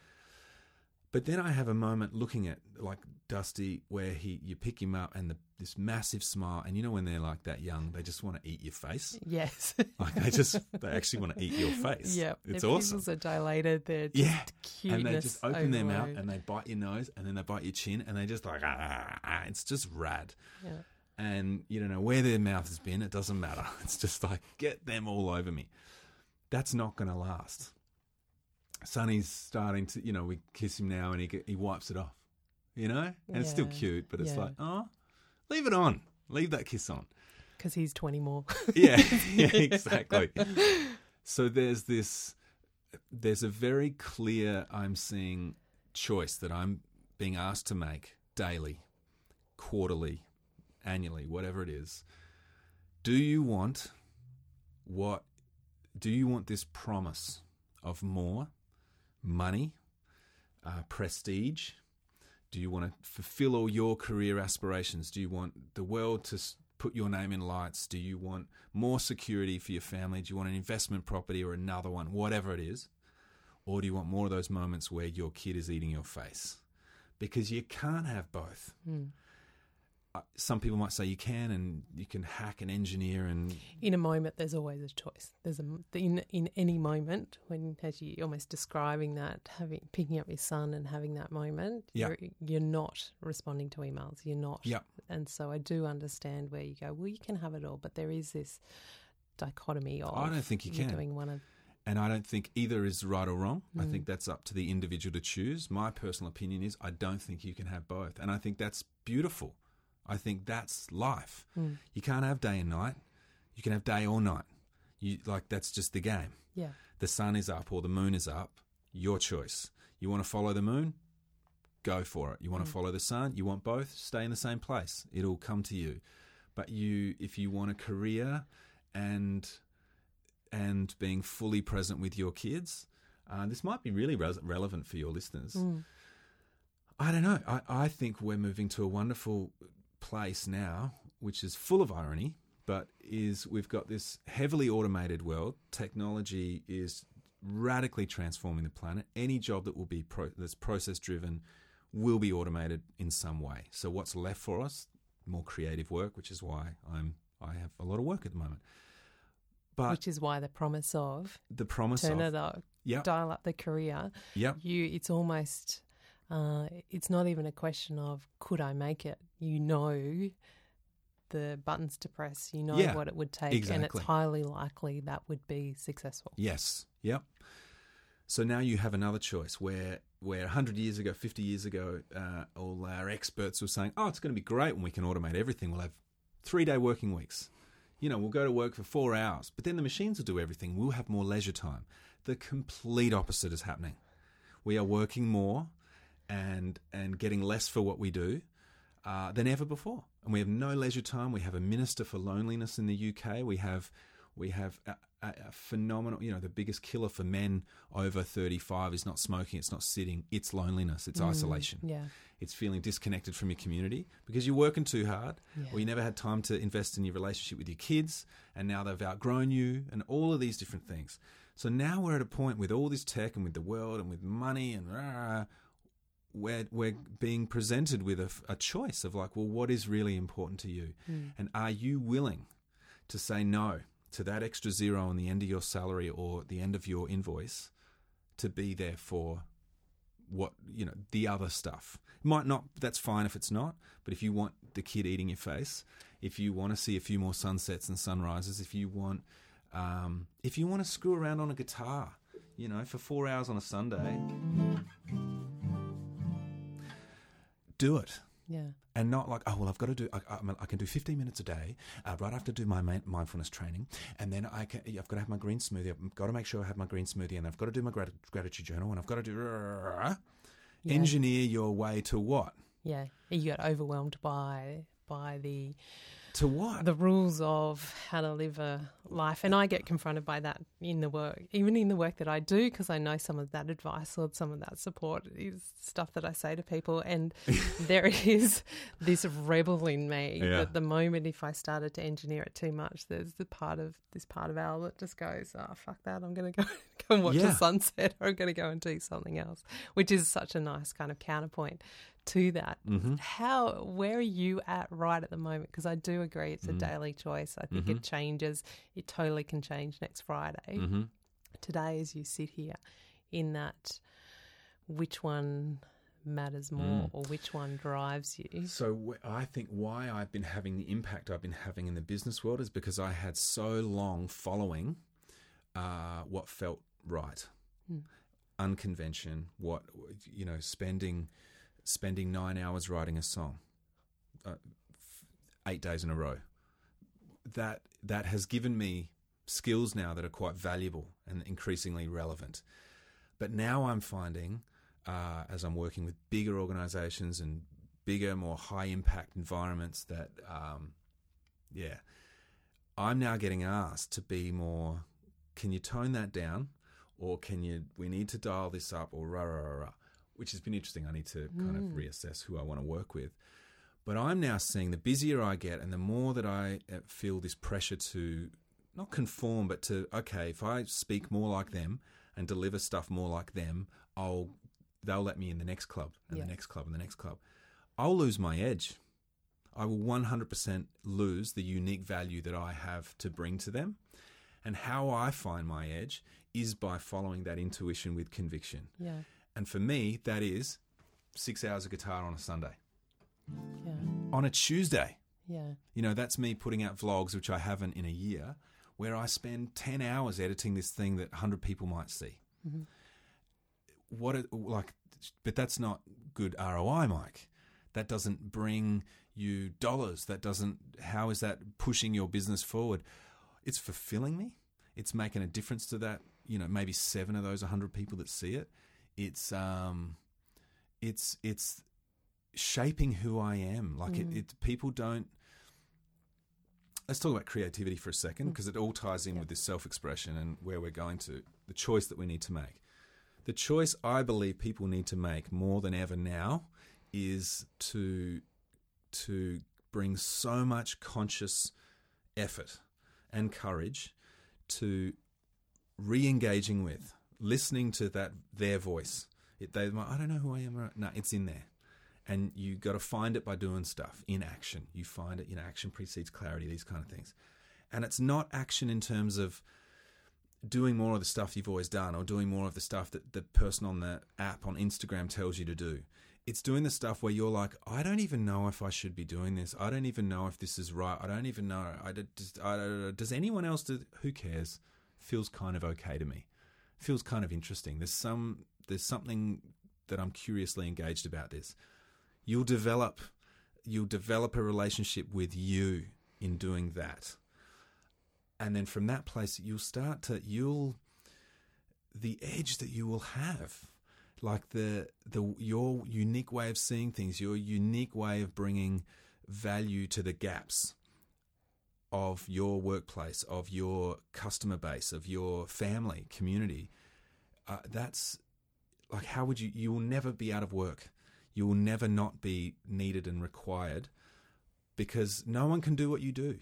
But then I have a moment looking at like Dusty, where he you pick him up and the, this massive smile, and you know when they're like that young, they just want to eat your face. Yes. Like they just they actually want to eat your face. yeah. it's Their awesome. pupils are dilated. They're just Yeah, and they just open their mouth and they bite your nose and then they bite your chin and they just like ah, ah, it's just rad. Yeah. And you don't know where their mouth has been. It doesn't matter. It's just like get them all over me. That's not going to last. Sonny's starting to, you know, we kiss him now and he he wipes it off, you know, and it's still cute, but it's yeah. like oh, leave it on, leave that kiss on. Because he's 20 more. yeah, yeah, exactly. So there's this, there's a very clear, I'm seeing choice that I'm being asked to make daily, quarterly, annually, whatever it is. Do you want what, do you want this promise of more money, uh, prestige? Do you want to fulfill all your career aspirations? Do you want the world to put your name in lights? Do you want more security for your family? Do you want an investment property or another one, whatever it is? Or do you want more of those moments where your kid is eating your face? Because you can't have both. Uh, Some people might say you can, and you can hack and engineer, and in a moment, there's always a choice. There's a in in any moment when, as you almost describing that, having picking up your son and having that moment, Yeah. you're you're not responding to emails. You're not. Yeah. And so I do understand where you go. Well, you can have it all, but there is this dichotomy of I don't think you can. doing one of And I don't think either is right or wrong. I Mm. think that's up to the individual to choose. My personal opinion is I don't think you can have both. And I think that's beautiful. I think that's life. Mm. You can't have day and night. You can have day or night. You like that's just the game. yeah. The sun is up or the moon is up. Your choice. You want to follow the moon? Go for it. You want to follow the sun? You want both? Stay in the same place. It'll come to you. But you if you want a career and and being fully present with your kids, uh, this might be really res- relevant for your listeners. Mm. I don't know. I, I think we're moving to a wonderful place now, which is full of irony, but is we've got this heavily automated world. Technology is radically transforming the planet. Any job that will be pro- that's process driven will be automated in some way. So what's left for us? More creative work, which is why I'm I have a lot of work at the moment. But Which is why the promise of the promise turn of it up, Yep. dial up the career. Yep. You, it's almost, uh, it's not even a question of could I make it. You know, the buttons to press. You know Yeah, what it would take, and it's highly likely that would be successful. Yes. Yep. So now you have another choice where where 100 years ago, 50 years ago, uh, all our experts were saying, "Oh, it's going to be great when we can automate everything. We'll have three day working weeks. You know, we'll go to work for four hours, but then the machines will do everything. We'll have more leisure time." The complete opposite is happening. We are working more and and getting less for what we do uh, than ever before. And we have no leisure time. We have a minister for loneliness in the UK. We have we have a, a, a phenomenal. You know, the biggest killer for men over thirty five is not smoking. It's not sitting. It's loneliness. It's isolation. Yeah. It's feeling disconnected from your community because you're working too hard, Yeah. or you never had time to invest in your relationship with your kids, and now they've outgrown you, and all of these different things. So now we're at a point with all this tech and with the world and with money and rah, we're we're being presented with a, a choice of like, well, what is really important to you, and are you willing to say no to that extra zero on the end of your salary or the end of your invoice to be there for what you know the other stuff? Might not that's fine if it's not but if you want the kid eating your face if you want to see a few more sunsets and sunrises if you want um, if you want to screw around on a guitar you know for four hours on a sunday do it Yeah. and not like, oh, well, I've got to do, I, I, I can do 15 minutes a day uh, right after I do my mindfulness training. And then I can, I've got to have my green smoothie. I've got to make sure I have my green smoothie. And I've got to do my grat- gratitude journal. And I've got to do, Yeah. engineer your way to what? Yeah. You get overwhelmed by by the To what? the rules of how to live a life and i get confronted by that in the work even in the work that i do because i know some of that advice or some of that support is stuff that i say to people and there is this rebel in me Yeah. that the moment if i started to engineer it too much there's the part of this part of al that just goes oh fuck that i'm going to go, go and watch Yeah. a sunset or i'm going to go and do something else which is such a nice kind of counterpoint to that mm-hmm. how where are you at right at the moment because i do agree it's a Mm. daily choice i think Mhm. it changes it totally can change next friday Mm-hmm. today as you sit here in that which one matters more Mm. or which one drives you So I think why I've been having the impact I've been having in the business world is because I had so long following uh, what felt right, Hmm. unconvention. What you know, spending spending nine hours writing a song, uh, eight days in a row. That that has given me skills now that are quite valuable and increasingly relevant. But now I'm finding, uh, as I'm working with bigger organizations and bigger, more high impact environments, that, um, yeah, I'm now getting asked to be more, can you tone that down? Or can you, we need to dial this up, or rah, rah, rah, rah, which has been interesting. I need to kind of reassess who I want to work with. But I'm now seeing the busier I get and the more that I uh, feel this pressure to not conform, but to, okay, if I speak more like them and deliver stuff more like them, I'll, they'll let me in the next club and Yeah. the next club and the next club. I'll lose my edge. I will 100% lose the unique value that I have to bring to them. And how I find my edge is by following that intuition with conviction. yeah And for me, that is six hours of guitar on a Sunday. yeah On a Tuesday, yeah you know, that's me putting out vlogs, which I haven't in a year, where I spend 10 hours editing this thing that 100 people might see. Mhm. What, it, like, but that's not good ROI, Mike. That doesn't bring you dollars. That doesn't, how is that pushing your business forward? It's fulfilling me. It's making a difference to that, you know, maybe seven of those 100 people that see it. It's, um, it's, it's, shaping who I am. Like it, Mm. it, people don't. Let's talk about creativity for a second Mm. because it all ties in Yeah. with this self-expression and where we're going to. The choice that we need to make. The choice I believe people need to make more than ever now is to to bring so much conscious effort and courage to re-engaging with, listening to that their voice. It, they I don't know who I am. Right? No, it's in there and you got to find it by doing stuff in action. You find it, you know, action precedes clarity, these kind of things. And it's not action in terms of doing more of the stuff you've always done or doing more of the stuff that the person on the app on Instagram tells you to do. It's doing the stuff where you're like, I don't even know if I should be doing this. I don't even know if this is right. I don't even know. I just, I, does anyone else do? Who cares? Feels kind of okay to me. Feels kind of interesting. There's some. There's something that I'm curiously engaged about this you'll develop you'll develop a relationship with you in doing that and then from that place you'll start to you'll the edge that you will have like the the your unique way of seeing things your unique way of bringing value to the gaps of your workplace of your customer base of your family community uh, that's like how would you you will never be out of work you will never not be needed and required because no one can do what you do.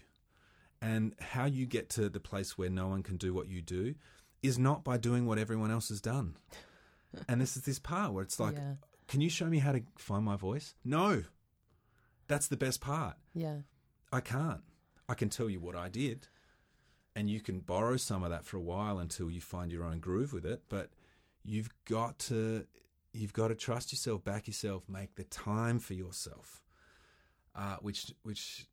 And how you get to the place where no one can do what you do is not by doing what everyone else has done. and this is this part where it's like, yeah Can you show me how to find my voice? No. That's the best part. Yeah. I can't. I can tell you what I did, and you can borrow some of that for a while until you find your own groove with it. But you've got to you've got to trust yourself, back yourself, make the time for yourself, uh, which which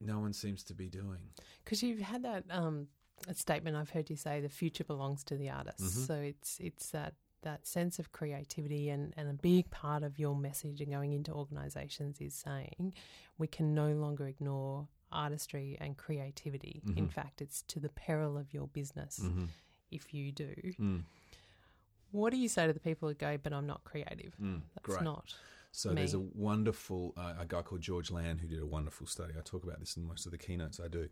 no one seems to be doing. Because you've had that um, a statement I've heard you say: the future belongs to the artist. Mm-hmm. So it's it's that that sense of creativity and, and a big part of your message and going into organisations is saying we can no longer ignore artistry and creativity. Mm-hmm. In fact, it's to the peril of your business if you do. Mm. What do you say to the people who go, but I'm not creative? Mm, That's great. not. So me. there's a wonderful uh, a guy called George Land who did a wonderful study. I talk about this in most of the keynotes I do.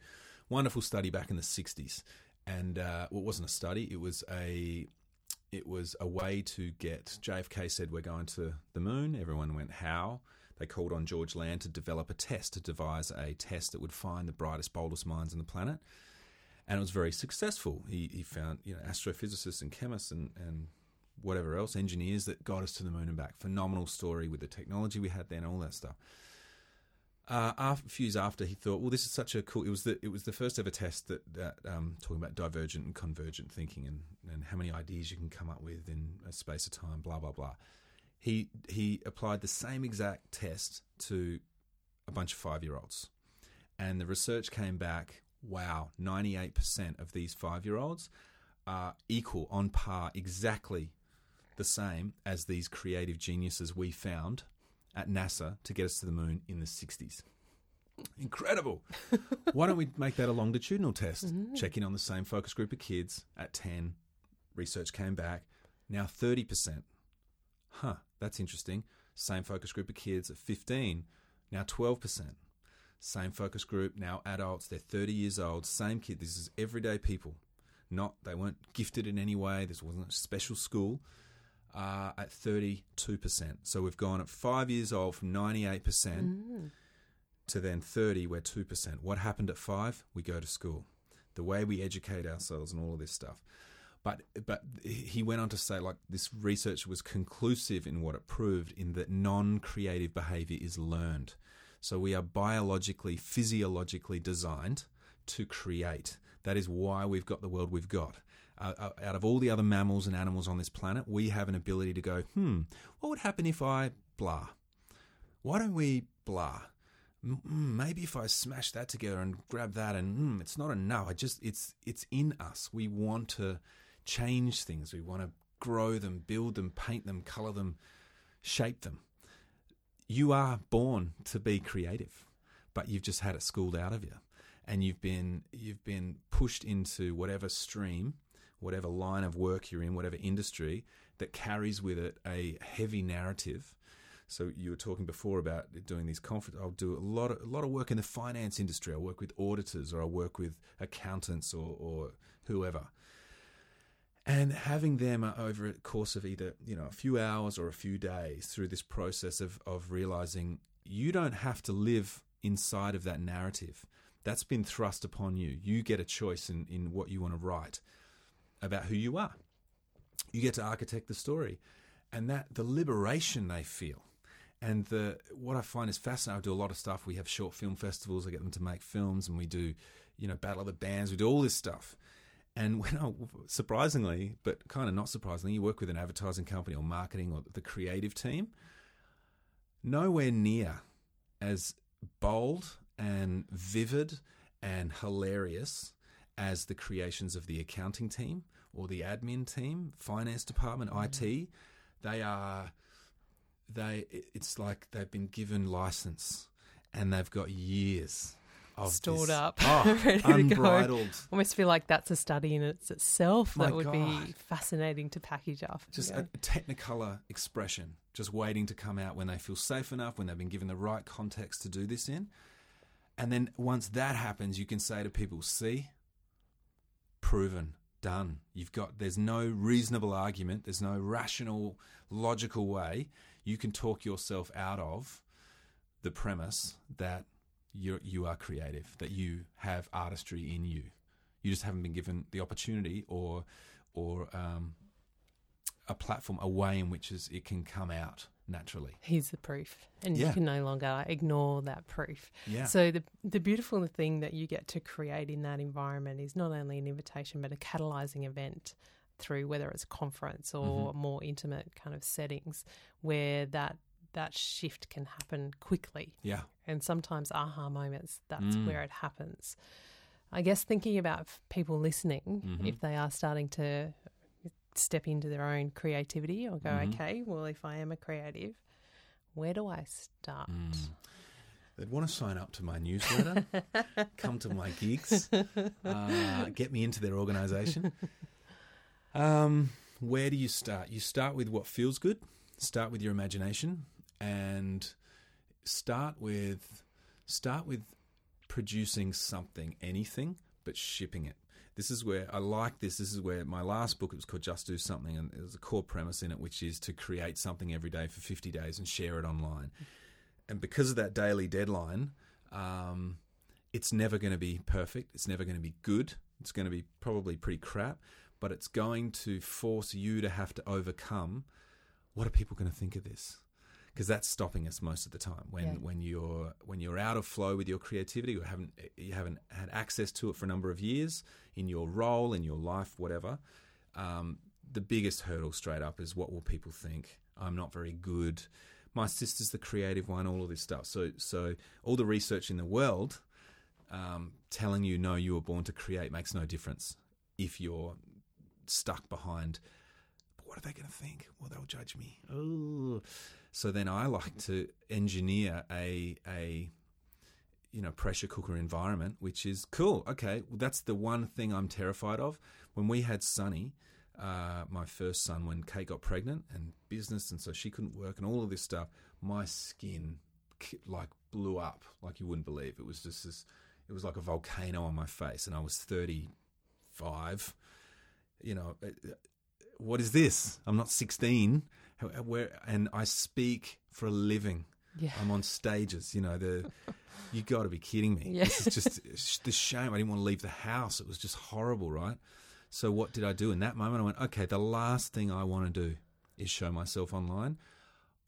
Wonderful study back in the '60s, and uh, well, it wasn't a study; it was a it was a way to get. JFK said we're going to the moon. Everyone went how. They called on George Land to develop a test, to devise a test that would find the brightest, boldest minds on the planet, and it was very successful. He, he found you know astrophysicists and chemists and, and whatever else, engineers that got us to the moon and back. Phenomenal story with the technology we had then, all that stuff. Uh, a few years after, he thought, "Well, this is such a cool." It was the it was the first ever test that that um, talking about divergent and convergent thinking and and how many ideas you can come up with in a space of time. Blah blah blah. He he applied the same exact test to a bunch of five year olds, and the research came back. Wow, ninety eight percent of these five year olds are equal on par, exactly the same as these creative geniuses we found at NASA to get us to the moon in the 60s. Incredible. Why don't we make that a longitudinal test? Mm. Check in on the same focus group of kids at 10. Research came back. Now 30%. Huh, that's interesting. Same focus group of kids at 15. Now 12%. Same focus group, now adults. They're 30 years old. Same kid. This is everyday people. Not, they weren't gifted in any way. This wasn't a special school uh, at 32%. So we've gone at five years old from 98% to then 30, we're 2%. What happened at five? We go to school. The way we educate ourselves and all of this stuff. But but he went on to say like this research was conclusive in what it proved in that non-creative behavior is learned. So we are biologically, physiologically designed to create. That is why we've got the world we've got. Uh, uh, out of all the other mammals and animals on this planet, we have an ability to go, hmm, what would happen if I blah? Why don't we blah? Mm, maybe if I smash that together and grab that, and mm, it's not enough. I just it's it's in us. We want to change things. We want to grow them, build them, paint them, color them, shape them. You are born to be creative, but you've just had it schooled out of you, and you've been you've been pushed into whatever stream, whatever line of work you're in, whatever industry that carries with it a heavy narrative. So you were talking before about doing these conferences. I'll do a lot of a lot of work in the finance industry. I work with auditors, or I work with accountants, or, or whoever. And having them uh, over a course of either you know a few hours or a few days through this process of of realizing you don't have to live inside of that narrative. That's been thrust upon you. You get a choice in, in what you want to write about who you are. You get to architect the story. And that the liberation they feel and the what I find is fascinating. I do a lot of stuff. We have short film festivals. I get them to make films, and we do, you know, battle of the bands. We do all this stuff. And when I surprisingly, but kind of not surprisingly, you work with an advertising company or marketing or the creative team. Nowhere near as bold and vivid and hilarious as the creations of the accounting team or the admin team, finance department, mm. IT. They are they it's like they've been given license and they've got years Stored up, oh, ready to go. Almost feel like that's a study in its itself My that would be fascinating to package up. just Yeah. a technicolor expression just waiting to come out when they feel safe enough when they've been given the right context to do this in and then once that happens you can say to people see proven done you've got there's no reasonable argument there's no rational logical way you can talk yourself out of the premise that you you are creative that you have artistry in you you just haven't been given the opportunity or or um, a platform, a way in which is, it can come out naturally. Here's the proof, and Yeah. you can no longer ignore that proof. Yeah. So the the beautiful thing that you get to create in that environment is not only an invitation, but a catalyzing event through whether it's a conference or Mm-hmm. more intimate kind of settings where that that shift can happen quickly. yeah. And sometimes aha moments, that's Mm. where it happens. I guess thinking about people listening, Mm-hmm. if they are starting to step into their own creativity or go, Mm-hmm. okay, well, if I am a creative, where do I start? Mm. They'd want to sign up to my newsletter, come to my gigs, uh, get me into their organisation. Um, where do you start? You start with what feels good. Start with your imagination, and start with start with producing something, anything, but shipping it. This is where I like this. This is where my last book it was called Just Do Something, and there's a core premise in it, which is to create something every day for 50 days and share it online and because of that daily deadline, um, it's never going to be perfect. It's never going to be good. It's going to be probably pretty crap, but it's going to force you to have to overcome what are people going to think of this? Because that's stopping us most of the time. When Yeah. when you're when you're out of flow with your creativity, or haven't you haven't had access to it for a number of years in your role, in your life, whatever. Um, the biggest hurdle straight up is what will people think? I'm not very good. My sister's the creative one. All of this stuff. So so all the research in the world um, telling you no, you were born to create makes no difference if you're stuck behind. But what are they going to think? Well, they'll judge me. Oh, so then I like to engineer a a you know pressure cooker environment, which is cool. Okay, well, that's the one thing I'm terrified of. When we had Sonny, uh, my first son, when Kate got pregnant and business, and so she couldn't work and all of this stuff, my skin like blew up like you wouldn't believe. It was just this. It was like a volcano on my face, and I was 35. You know, uh, uh, what is this? I'm not 16. Where and I speak for a living. Yeah. I'm on stages. You know, the you got to be kidding me. Yeah. This is just the shame. I didn't want to leave the house. It was just horrible, right? So what did I do in that moment? I went, okay, the last thing I want to do is show myself online.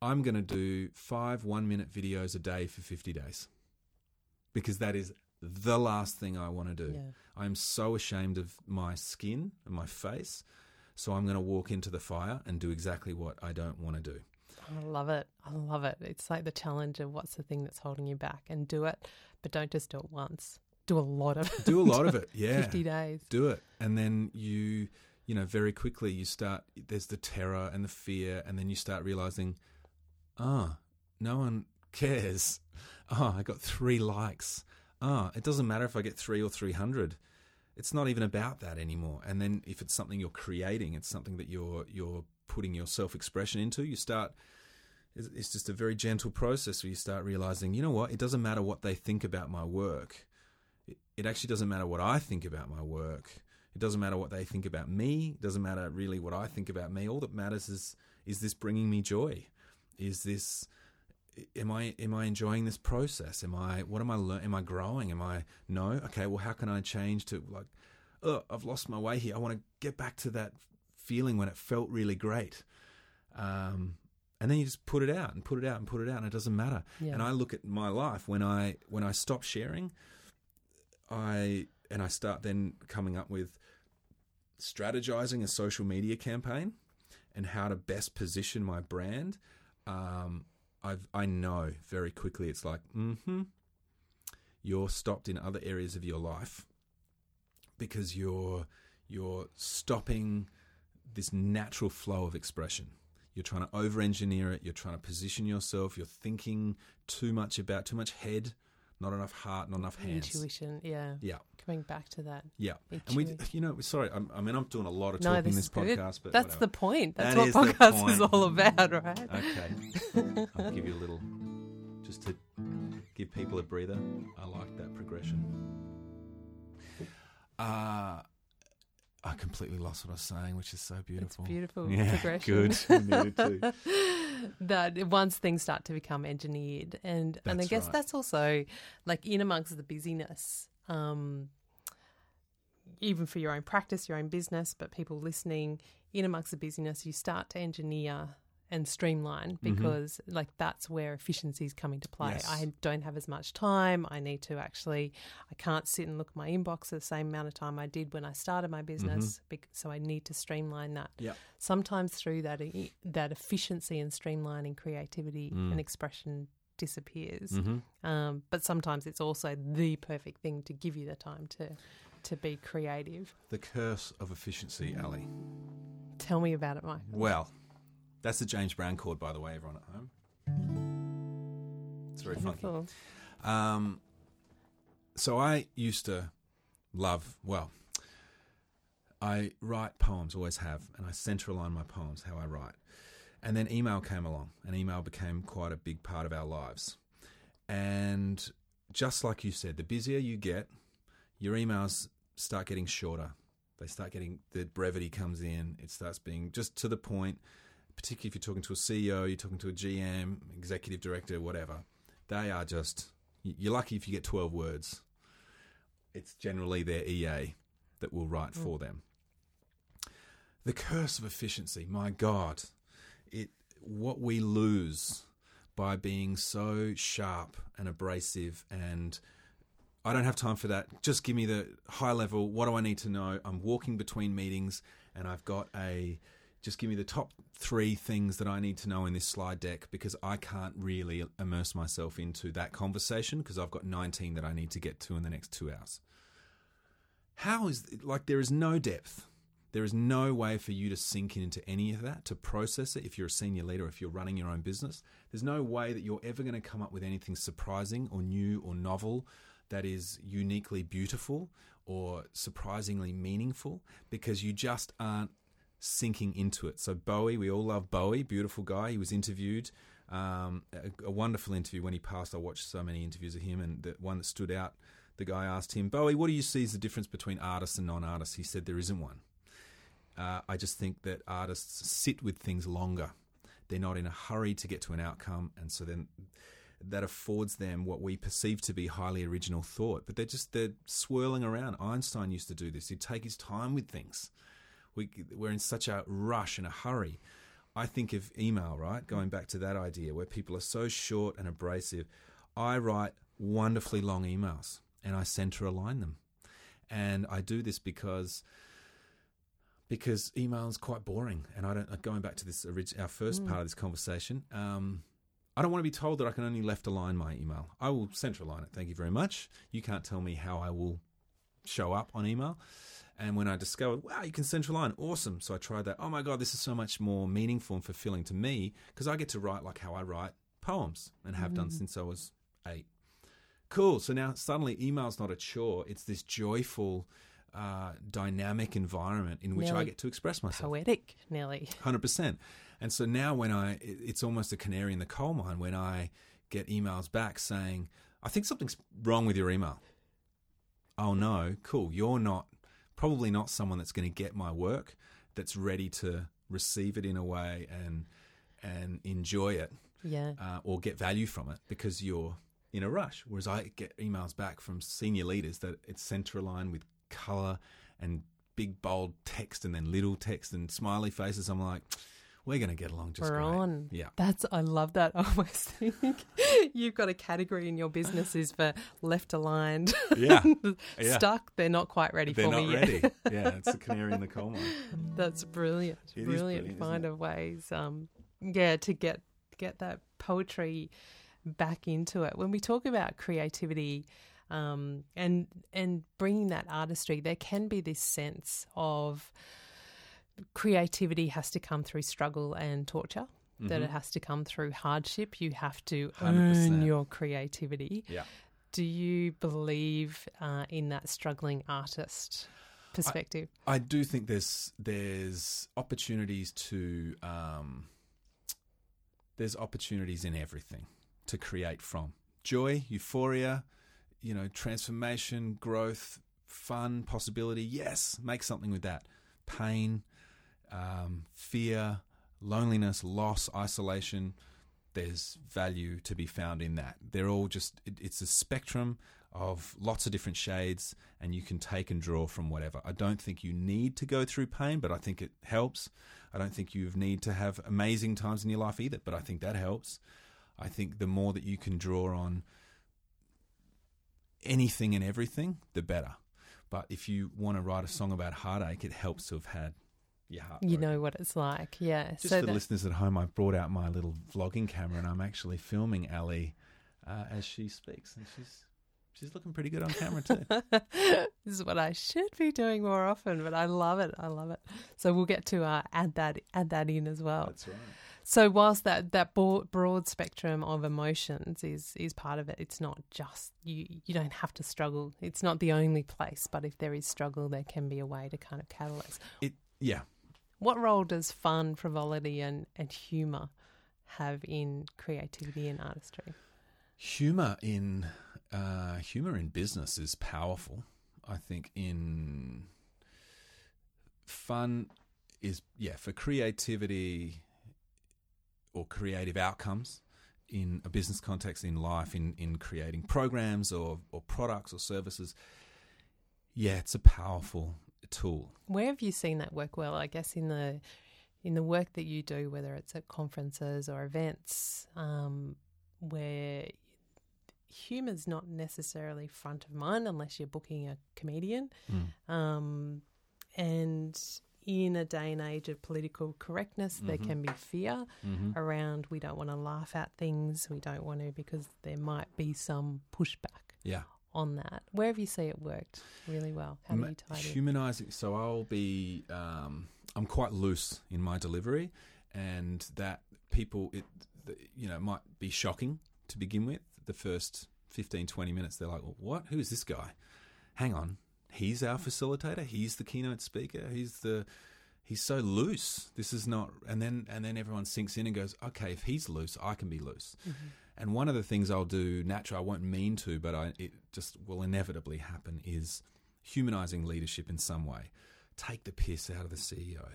I'm going to do five one minute videos a day for 50 days because that is the last thing I want to do. Yeah. I'm so ashamed of my skin and my face. So I'm going to walk into the fire and do exactly what I don't want to do. I love it. I love it. It's like the challenge of what's the thing that's holding you back and do it, but don't just do it once. Do a lot of it. Do a lot of it. Yeah. 50 days. do it and then you you know very quickly you start there's the terror and the fear and then you start realizing ah no one cares oh i got three likes ah it doesn't matter if i get three or 300 it's not even about that anymore and then if it's something you're creating it's something that you're you're putting your self-expression into you start it's just a very gentle process where you start realizing you know what it doesn't matter what they think about my work it, it actually doesn't matter what I think about my work. It doesn't matter what they think about me. It doesn't matter really what I think about me. All that matters is is this bringing me joy? Is this am I am I enjoying this process? Am I what am I learning? Am I growing? Am I no? Okay, well how can I change to like oh, I've lost my way here. I want to get back to that feeling when it felt really great. Um and then you just put it out and put it out and put it out and it doesn't matter. Yeah. And I look at my life when I when I stop sharing I and I start then coming up with strategizing a social media campaign and how to best position my brand. Um, I've I know very quickly it's like, mm-hmm, you're stopped in other areas of your life because you're you're stopping this natural flow of expression. You're trying to over engineer it, you're trying to position yourself, you're thinking too much about too much head, not enough heart, not enough hands. Intuition. Yeah. Yeah. Coming back to that. Yeah, and we, you know, sorry, I'm, I mean, I'm doing a lot of No, talking this in this is good. podcast, but That's whatever. the point. That's That what is the podcast is all about, right? Okay, I'll give you a little, just to give people a breather. I like that progression. Uh I completely lost what I was saying, which is so beautiful. beautiful Yeah, progression. good. I needed to. that once things start to become engineered and and I guess right. that's also like in amongst the busyness um even for your own practice your own business but people listening in amongst the busyness, you start to engineer and streamline Mm-hmm. because like that's where efficiencies coming to play. Yes. I don't have as much time. I need to actually I can't sit and look at my inbox the same amount of time I did when I started my business. bec- So I need to streamline that. Mm-hmm. Yeah. Sometimes through that e- that efficiency and streamlining creativity Mm. and expression disappears. Mm-hmm. Um, but sometimes it's also the perfect thing to give you the time to to be creative. The curse of efficiency, Ali. Tell me about it, Mike. Well, that's the James Brown chord, by the way, everyone at home. It's very funky. Um, so I used to love, well, I write poems, always have, and I centre align my poems, how I write. And then email came along, and email became quite a big part of our lives. And just like you said, the busier you get, your emails start getting shorter. They start getting, the brevity comes in, it starts being just to the point, particularly if you're talking to a CEO, you're talking to a GM, executive director, whatever. They are just, you're lucky if you get 12 words. It's generally their EA that will write mm. for them. The curse of efficiency, my God, it what we lose by being so sharp and abrasive and I don't have time for that. Just give me the high level. What do I need to know? I'm walking between meetings and I've got a just give me the top three things that I need to know in this slide deck because I can't really immerse myself into that conversation because I've got 19 that I need to get to in the next two hours. How is like there is no depth. There is no way for you to sink into any of that, to process it if you're a senior leader, if you're running your own business. There's no way that you're ever going to come up with anything surprising or new or novel that is uniquely beautiful or surprisingly meaningful because you just aren't sinking into it. So Bowie, we all love Bowie, beautiful guy. He was interviewed, um, a, a wonderful interview when he passed. I watched so many interviews of him, and the one that stood out, the guy asked him, Bowie, what do you see as the difference between artists and non-artists? He said there isn't one. Uh, I just think that artists sit with things longer. They're not in a hurry to get to an outcome, and so then that affords them what we perceive to be highly original thought. But they're just they're swirling around. Einstein used to do this. He'd take his time with things. We, we're in such a rush and a hurry. I think of email, right? Going back to that idea where people are so short and abrasive. I write wonderfully long emails and I center align them. And I do this because because email is quite boring. And I don't going back to this orig- our first part of this conversation. Um, I don't want to be told that I can only left align my email. I will central align it. Thank you very much. You can't tell me how I will show up on email. And when I discovered, wow, you can central align, awesome. So I tried that. Oh my God, this is so much more meaningful and fulfilling to me because I get to write like how I write poems and have done since I was eight. Cool. So now suddenly email's not a chore. It's this joyful, uh, dynamic environment in which I get to express myself. Poetic, nearly. Hundred percent. And so now, when I, it's almost a canary in the coal mine when I get emails back saying, "I think something's wrong with your email." Oh no, cool. You're not probably not someone that's going to get my work, that's ready to receive it in a way and and enjoy it Yeah. uh, or get value from it because you're in a rush. Whereas I get emails back from senior leaders that it's center aligned with color and big bold text and then little text and smiley faces. I'm like, we're going to get along just We're great. on. Yeah. That's I love that. I almost think you've got a category in your businesses for left aligned. Yeah. Yeah. Stuck. They're not quite ready They're for not me ready. yet. yeah, it's a canary in the coal mine. That's brilliant. It is brilliant, brilliant, find of ways. Um, yeah, to get get that poetry back into it. When we talk about creativity um, and and bringing that artistry, there can be this sense of creativity has to come through struggle and torture. That it has to come through hardship. You have to own 100%. your creativity. Yeah. Do you believe uh, in that struggling artist perspective? I do think there's there's opportunities to um, there's opportunities in everything to create from joy, euphoria, you know, transformation, growth, fun, possibility. Yes, make something with that. Pain, um, fear, loneliness, loss, isolation. there's value to be found in that. They're all just, it, it's a spectrum of lots of different shades, and you can take and draw from whatever. I don't think you need to go through pain, but I think it helps. I don't think you need to have amazing times in your life either, but I think that helps. I think the more that you can draw on anything and everything, the better. But if you want to write a song about heartache, it helps to have had your heart. You know what it's like, yeah. Just so for the listeners at home, I've brought out my little vlogging camera and I'm actually filming Ali uh, as she speaks, and she's she's looking pretty good on camera too. this is what I should be doing more often, but I love it. I love it. So we'll get to uh, add that add that in as well. That's right. So whilst that that broad, broad spectrum of emotions is is part of it, it's not just you. You don't have to struggle. It's not the only place, but if there is struggle, there can be a way to kind of catalyze. It yeah. What role does fun, frivolity, and and humour have in creativity and artistry? Humor in uh, humor in business is powerful. I think in fun is yeah for creativity or creative outcomes in a business context in life in in creating programs or or products or services. Yeah, it's a powerful tool. Where have you seen that work well? I guess in the in the work that you do, whether it's at conferences or events, um, where humour's not necessarily front of mind unless you're booking a comedian, um, and in a day and age of political correctness, there Mhm. can be fear Mm-hmm. around we don't want to laugh at things, we don't want to because there might be some pushback Yeah. On that. Where have you seen it worked really well? How do you tie it humanizing so i'll be um, i'm quite loose in my delivery and that people it you know might be shocking to begin with. The first 15 20 minutes they're like well, what? Who is this guy? Hang on. He's our facilitator. He's the keynote speaker. He's the he's so loose. This is not and then and then everyone sinks in and goes okay if he's loose i can be loose and one of the things I'll do naturally, I won't mean to, but I, it just will inevitably happen, is humanizing leadership in some way. Take the piss out of the CEO.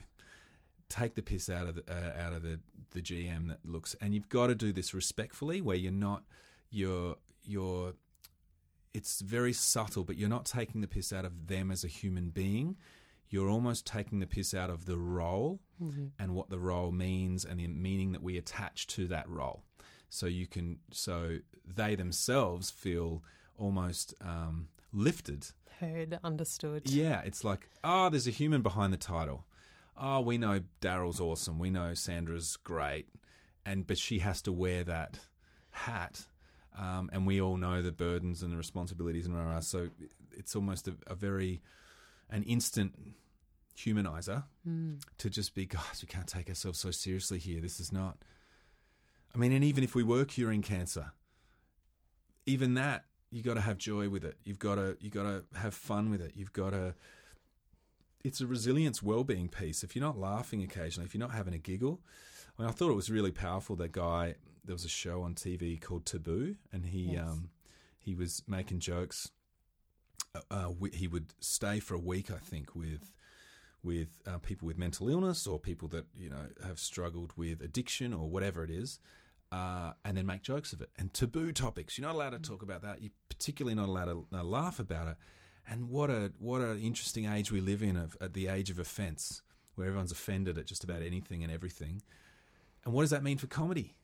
Take the piss out of the, uh, out of the, the GM that looks, and you've got to do this respectfully, where you're not, you're, you're, it's very subtle, but you're not taking the piss out of them as a human being. You're almost taking the piss out of the role and what the role means and the meaning that we attach to that role so you can so they themselves feel almost um, lifted. Heard, understood. yeah it's like oh there's a human behind the title. Oh we know daryl's awesome. We know sandra's great. And but she has to wear that hat um, and we all know the burdens and the responsibilities and rah, rah. so it's almost a, a very an instant humanizer to just be guys we can't take ourselves so seriously here. This is not I mean, and even if we were curing cancer, even that you got to have joy with it. You've got to you got to have fun with it. You've got to. It's a resilience, well-being piece. If you're not laughing occasionally, if you're not having a giggle, I, mean, I thought it was really powerful. That guy, there was a show on TV called Taboo, and he Yes. um, he was making jokes. Uh, uh, he would stay for a week, I think, with with uh, people with mental illness or people that you know have struggled with addiction or whatever it is, uh, and then make jokes of it. And taboo topics, you're not allowed to talk about that. You're particularly not allowed to uh, laugh about it. And what a what an interesting age we live in of at the age of offence, where everyone's offended at just about anything and everything. And what does that mean for comedy?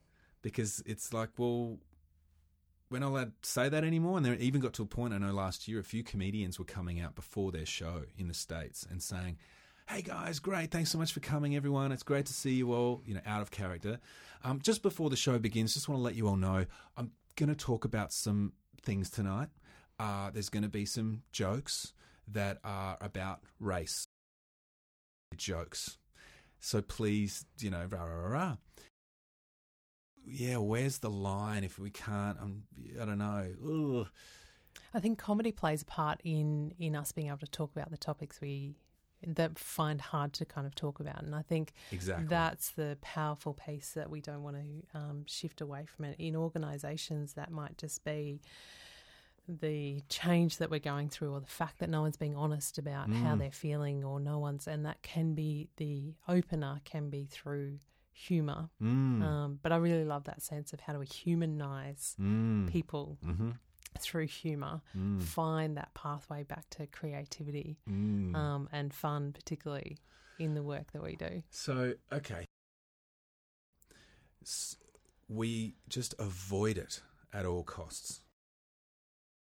Because it's like, well, we're not allowed to say that anymore. And there even got to a point, I know last year, a few comedians were coming out before their show in the States and saying, Hey guys, great. Thanks so much for coming, everyone. It's great to see you all, you know, out of character. Um, just before the show begins, just want to let you all know I'm going to talk about some things tonight. Uh, there's going to be some jokes that are about race. Jokes. So please, you know, rah, rah, rah, rah. Yeah, where's the line if we can't? I don't know. Ugh. I think comedy plays a part in in us being able to talk about the topics we that find hard to kind of talk about, and I think Exactly. that's the powerful piece that we don't want to um, shift away from it. In organisations, that might just be the change that we're going through, or the fact that no one's being honest about how Mm. they're feeling, or no one's, and that can be the opener can be through humor. Mm. Um, but I really love that sense of how do we humanize mm. people Mm-hmm. Through humor, Mm. find that pathway back to creativity Mm. um, and fun, particularly in the work that we do. So, okay. S- We just avoid it at all costs.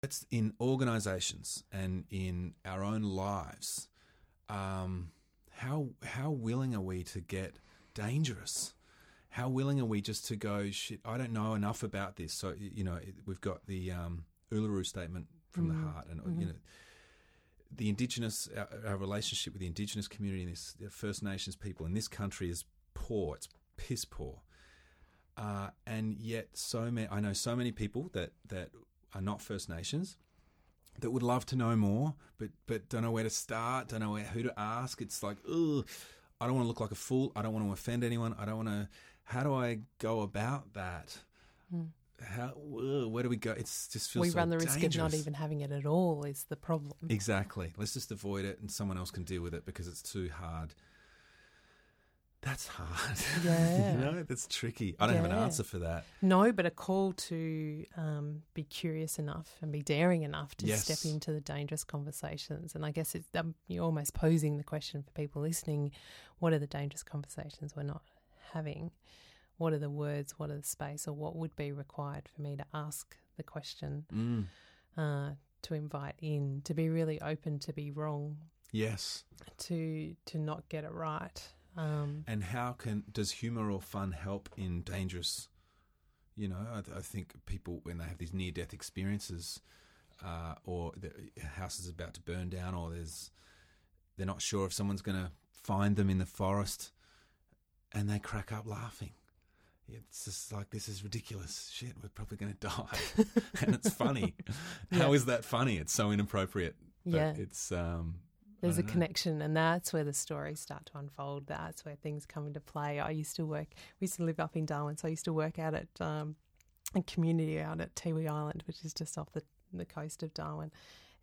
It's in organizations and in our own lives. Um, how how willing are we to get dangerous? How willing are we just to go shit? I don't know enough about this. So you know, we've got the um, Uluru Statement from the Mm. heart, and Mhm. you know, the indigenous our, our relationship with the indigenous community and this the First Nations people in this country is poor. It's piss poor, uh, and yet so many. I know so many people that that are not First Nations that would love to know more, but but don't know where to start, don't know where, who to ask. It's like, ugh, I don't want to look like a fool. I don't want to offend anyone. I don't want to. How do I go about that? Mm. How? ugh, where do we go? It's just feels we so run the risk of not even having it at all, is the problem. Exactly. Let's just avoid it, and someone else can deal with it because it's too hard. That's hard. Yeah. you know, that's tricky. I don't have an answer for that. No, but a call to um, be curious enough and be daring enough to Yes. step into the dangerous conversations. And I guess it's um, you're almost posing the question for people listening: What are the dangerous conversations we're not having? What are the words? What are the space? Or what would be required for me to ask the question? Mm. Uh, to invite in, to be really open, to be wrong, Yes. to to not get it right. Um, And how can does humor or fun help in dangerous? You know, I, I think people when they have these near death experiences, uh, or the house is about to burn down, or there's they're not sure if someone's going to find them in the forest, and they crack up laughing. It's just like this is ridiculous. Shit, we're probably going to die, and it's funny. How Yeah. is that funny? It's so inappropriate. But Yeah. it's um. There's a know. connection, and that's where the stories start to unfold. That's where things come into play. I used to work, we used to live up in Darwin, so I used to work out at um, a community out at Tiwi Island, which is just off the, the coast of Darwin.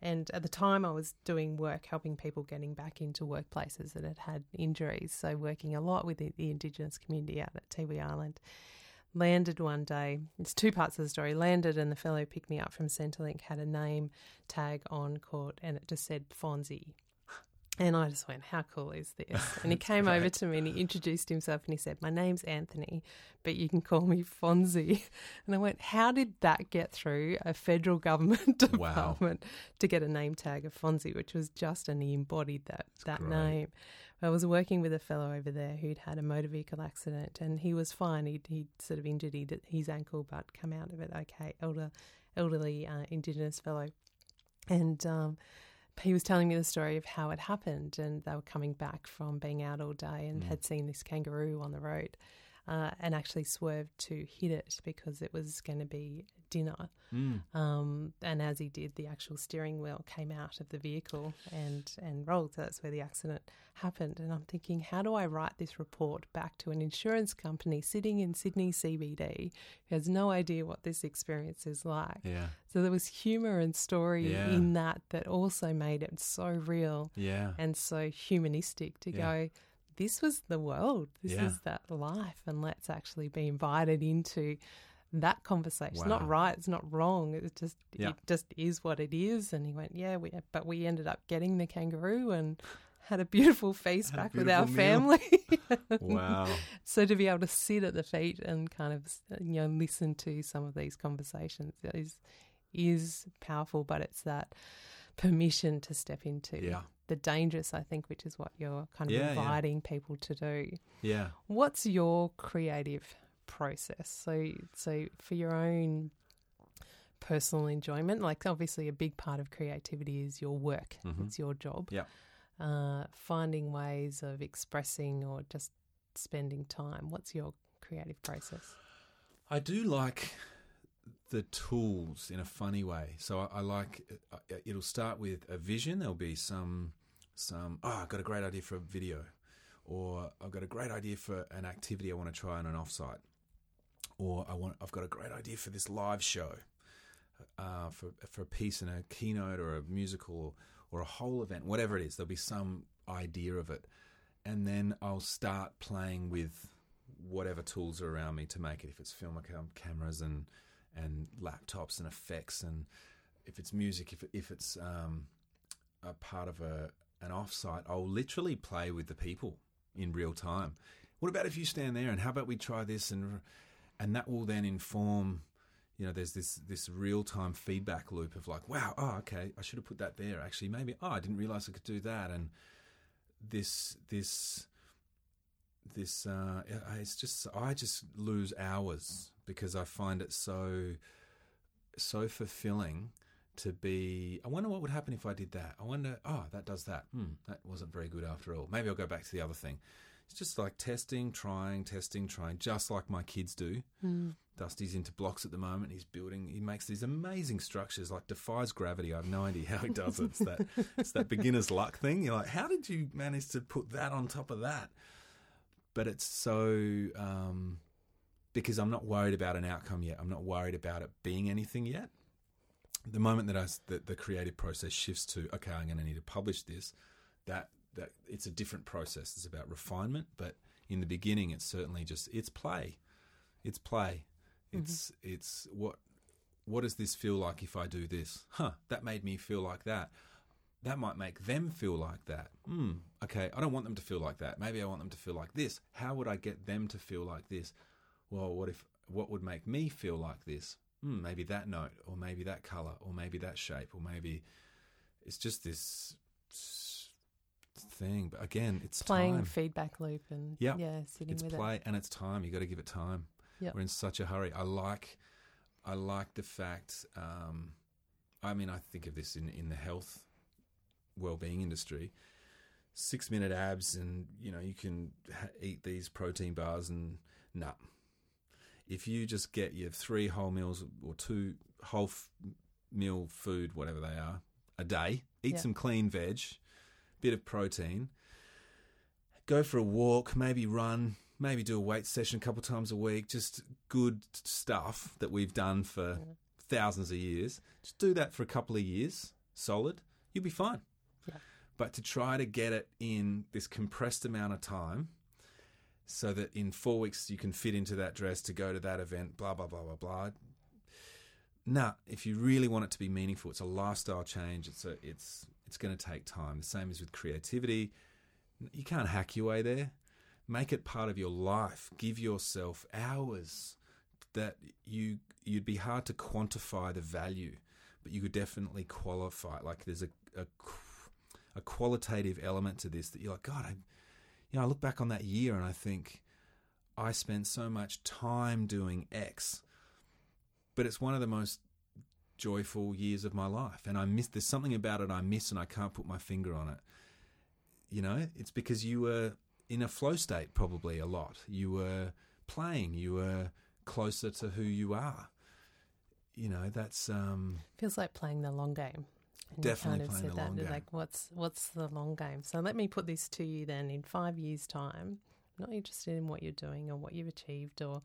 And at the time, I was doing work helping people getting back into workplaces that had had injuries. So, working a lot with the, Indigenous community out at Tiwi Island. Landed one day, it's two parts of the story. Landed, and the fellow picked me up from Centrelink had a name tag on court, and it just said Fonzie. And I just went, How cool is this? And he That's came over to me and he introduced himself and he said, My name's Anthony, but you can call me Fonzie. And I went, How did that get through a federal government Wow. department to get a name tag of Fonzie, which was just, and he embodied that, that great. name. I was working with a fellow over there who'd had a motor vehicle accident and he was fine. He'd, he'd sort of injured he'd- his ankle, but come out of it okay. Elder, elderly uh, Indigenous fellow. And um, he was telling me the story of how it happened, and they were coming back from being out all day and Mm. had seen this kangaroo on the road, uh, and actually swerved to hit it because it was going to be dinner. Mm. Um, and as he did, the actual steering wheel came out of the vehicle and and rolled. So that's where the accident happened. And I'm thinking, how do I write this report back to an insurance company sitting in Sydney CBD who has no idea what this experience is like? Yeah. So there was humour and story Yeah. in that that also made it so real Yeah. and so humanistic to Yeah. go, this was the world, this Yeah. is that life, and let's actually be invited into that conversation. It's not right, it's not wrong. It just Yeah. it just is what it is. And he went, yeah, we, but we ended up getting the kangaroo and had a beautiful feast back with our meal. family. Wow. So to be able to sit at the feet and kind of you know listen to some of these conversations is is powerful, but it's that permission to step into Yeah. The dangerous. I think, which is what you're kind of Yeah, yeah. inviting people to do. Yeah. What's your creative process? So, so for your own personal enjoyment, like obviously a big part of creativity is your work. Mhm. It's your job. Yeah. Uh, finding ways of expressing or just spending time. What's your creative process? I do like the tools in a funny way. So I, I like uh, it'll start with a vision. There'll be some some oh, I've got a great idea for a video, or I've got a great idea for an activity I want to try on an offsite, or I want I've got a great idea for this live show, uh, for for a piece in a keynote or a musical or, a whole event, whatever it is. There'll be some idea of it, and then I'll start playing with whatever tools are around me to make it. If it's film cam- cameras and and laptops and effects, and if it's music, if if it's um, a part of a an offsite, I'll literally play with the people in real time. What about if you stand there and how about we try this and and that will then inform you know there's this this real time feedback loop of like wow oh okay I should have put that there actually maybe oh I didn't realize I could do that and this this this uh, it's just I just lose hours because I find it so so fulfilling to be. I wonder what would happen if I did that. I wonder. Oh, that does that. Hmm, that wasn't very good after all. Maybe I'll go back to the other thing. It's just like testing, trying, testing, trying, just like my kids do. Mm. Dusty's into blocks at the moment. He's building. He makes these amazing structures, like defies gravity. I have no idea how he does it. It's that it's that beginner's luck thing. You're like, how did you manage to put that on top of that? But it's so um, because I'm not worried about an outcome yet. I'm not worried about it being anything yet. The moment that I that the creative process shifts to okay, I'm going to need to publish this. That that it's a different process. It's about refinement, but in the beginning, it's certainly just it's play. It's play. It's mm-hmm. it's what what does this feel like if I do this? Huh, that made me feel like that. That might make them feel like that. Hmm, okay, I don't want them to feel like that. Maybe I want them to feel like this. How would I get them to feel like this? Well, what if what would make me feel like this? Hmm, maybe that note, or maybe that color, or maybe that shape, or maybe it's just this thing. But again, it's playing time. feedback loop and yep. yeah, sitting it's with play it. and it's time. You got to give it time. Yep. We're in such a hurry. I like, I like the fact. Um, I mean, I think of this in in the health, well-being industry. Six minute abs, and you know you can ha- eat these protein bars, and nah. If you just get your three whole meals or two whole f- meal food, whatever they are, a day, eat some clean veg, bit of protein, go for a walk, maybe run, maybe do a weight session a couple times a week, just good stuff that we've done for yeah. thousands of years. Just do that for a couple of years, solid, you'll be fine. Yeah. But to try to get it in this compressed amount of time so that in four weeks you can fit into that dress to go to that event, blah, blah, blah, blah, blah. Nah, if you really want it to be meaningful, it's a lifestyle change. It's a, it's it's going to take time. The same as with creativity. You can't hack your way there. Make it part of your life. Give yourself hours that you you'd be hard to quantify the value, but you could definitely qualify. Like there's a a, a qualitative element to this that you're like, God, I, you know, I look back on that year and I think I spent so much time doing X, but it's one of the most joyful years of my life. And I miss, there's something about it I miss and I can't put my finger on it. You know, it's because you were in a flow state probably a lot. You were playing, you were closer to who you are. You know, that's. um Feels like playing the long game. And definitely kind of long game. Like, what's what's the long game? So let me put this to you then. In five years' time, I'm not interested in what you're doing or what you've achieved or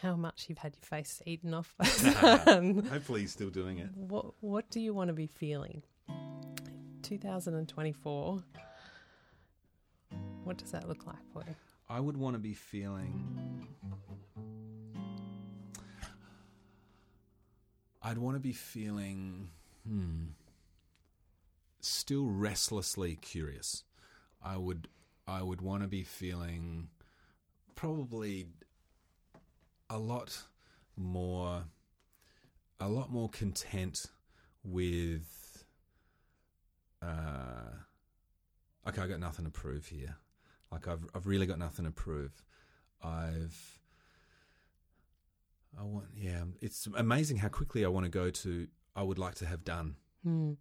how much you've had your face eaten off. Hopefully, he's still doing it. What What do you want to be feeling? 2024. What does that look like for you? I would want to be feeling. I'd want to be feeling. Hmm. Still restlessly curious. I would. I would want to be feeling probably a lot more a lot more content with uh okay I got nothing to prove here like I've I've really got nothing to prove I've I want yeah it's amazing how quickly I want to go to I would like to have done mm.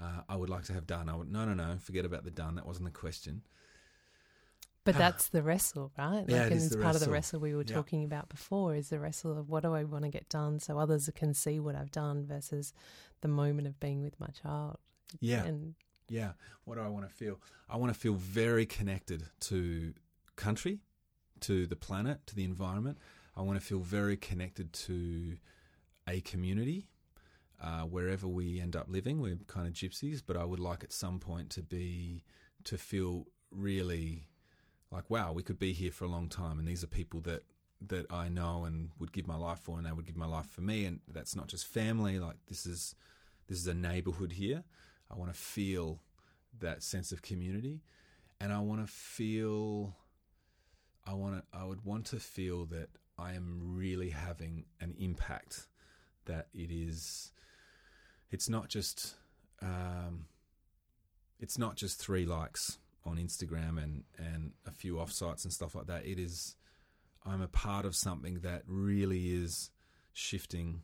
Uh, I would like to have done I would no no no forget about the done that wasn't the question but ah. that's the wrestle, right? Like, yeah, and it's part wrestle. of the wrestle we were yeah. talking about before is the wrestle of what do I want to get done so others can see what I've done versus the moment of being with my child. Yeah. And yeah. What do I want to feel? I want to feel very connected to country, to the planet, to the environment. I want to feel very connected to a community. Uh, wherever we end up living, we're kind of gypsies, but I would like at some point to be to feel really like wow, we could be here for a long time, and these are people that that I know and would give my life for, and they would give my life for me, and that's not just family. Like this is this is a neighborhood here. I want to feel that sense of community, and I want to feel. I want to. I would want to feel that I am really having an impact. That it is. It's not just. Um, it's not just three likes on Instagram and and a few offsites and stuff like that. It is. I'm a part of something that really is shifting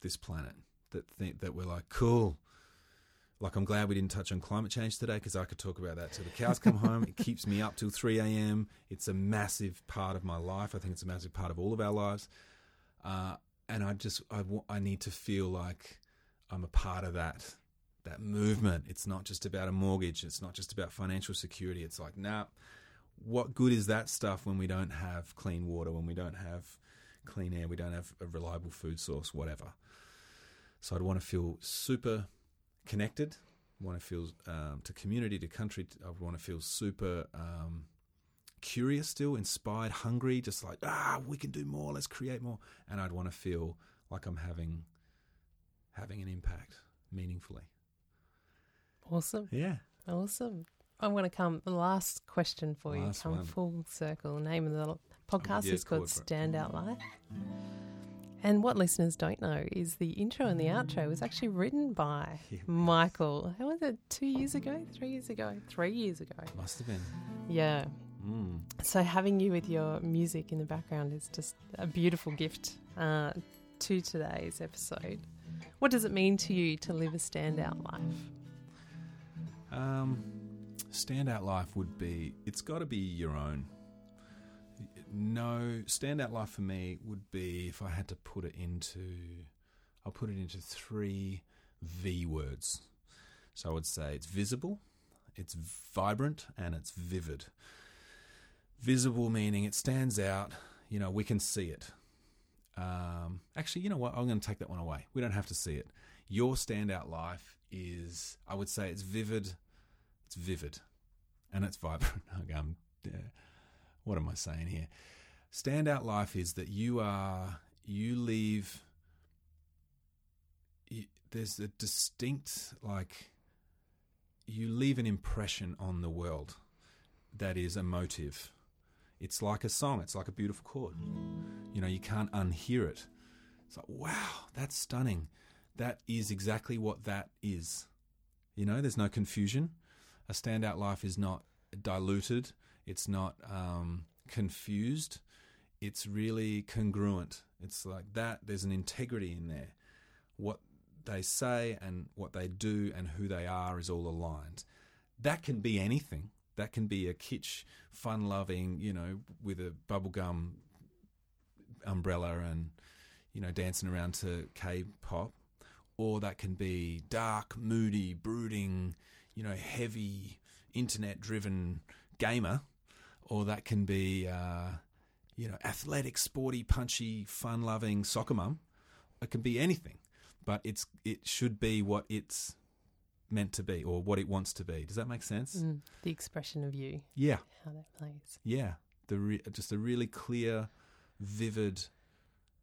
this planet. That think that we're like cool. Like I'm glad we didn't touch on climate change today because I could talk about that till the cows come home. It keeps me up till 3 a.m. It's a massive part of my life. I think it's a massive part of all of our lives. Uh, and I just I, I need to feel like I'm a part of that that movement. It's not just about a mortgage. It's not just about financial security. It's like, nah, what good is that stuff when we don't have clean water, when we don't have clean air, we don't have a reliable food source, whatever. So I'd want to feel super connected. Want to feel um, to community, to country. I want to feel super um, curious, still inspired, hungry, just like ah, we can do more. Let's create more. And I'd want to feel like I'm having having an impact meaningfully. Awesome. Yeah. Awesome. I'm going to come. The last question for you. Come one. full circle. The name of the podcast Yeah, is called go for it. Standout Life. And what listeners don't know is the intro and the outro was actually written by Yeah. Michael. How was it? Two years ago? Three years ago? Three years ago. Must have been. Yeah. Mm. So having you with your music in the background is just a beautiful gift uh, to today's episode. What does it mean to you to live a standout life? Um, standout life would be it's got to be your own. No, standout life for me would be if I had to put it into, I'll put it into three V words. So I would say it's visible, it's vibrant, and it's vivid. Visible meaning it stands out, you know, we can see it. Um, actually, you know what? I'm going to take that one away. We don't have to see it. Your standout life is, I would say, it's vivid, it's vivid, and it's vibrant. I'm, yeah. What am I saying here? Standout life is that you are, you leave, you, there's a distinct, like, you leave an impression on the world that is emotive. It's like a song, it's like a beautiful chord. You know, you can't unhear it. It's like, wow, that's stunning. That is exactly what that is. You know, there's no confusion. A standout life is not diluted, it's not um, confused, it's really congruent. It's like that, there's an integrity in there. What they say and what they do and who they are is all aligned. That can be anything. That can be a kitsch, fun loving, you know, with a bubblegum umbrella and, you know, dancing around to K pop. Or that can be dark, moody, brooding, you know, heavy, internet driven gamer. Or that can be, uh, you know, athletic, sporty, punchy, fun loving soccer mum. It can be anything, but it's it should be what it's meant to be or what it wants to be. Does that make sense? Mm, the expression of you, Yeah, how that plays. yeah. The re- just a really clear, vivid,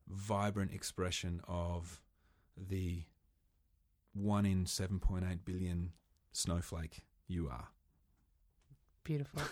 vibrant expression of the one in seven point eight billion snowflake you are. Beautiful.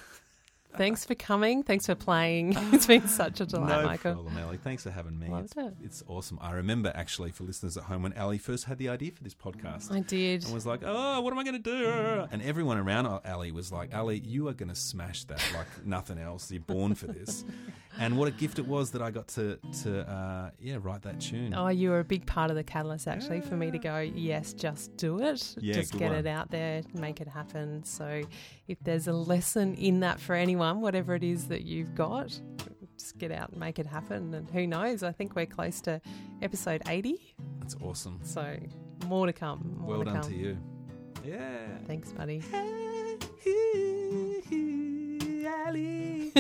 Thanks for coming. Thanks for playing. It's been such a delight, no Michael. problem, Ali. Thanks for having me. Loved It's, it. it's awesome. I remember actually for listeners at home when Ali first had the idea for this podcast. I did. and was like, "Oh, what am I going to do?" And everyone around Ali was like, "Ali, you are going to smash that like nothing else. You're born for this." and what a gift it was that I got to to uh, yeah write that tune. Oh, you were a big part of the catalyst actually for me to go, yes, just do it. Yeah, just get one. it out there, make it happen. So if there's a lesson in that for anyone, whatever it is that you've got, just get out and make it happen. And who knows? I think we're close to episode 80. That's awesome. So more to come. More well to done come. to you. Yeah. Thanks, buddy. Ali,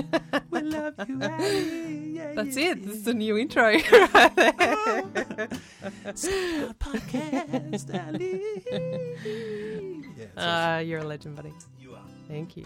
we love you, Ali. Yeah, That's yeah, it. This is a new intro. right there. yeah. podcast, Ali. Yeah, it's uh, awesome. You're a legend, buddy. you are. Thank you.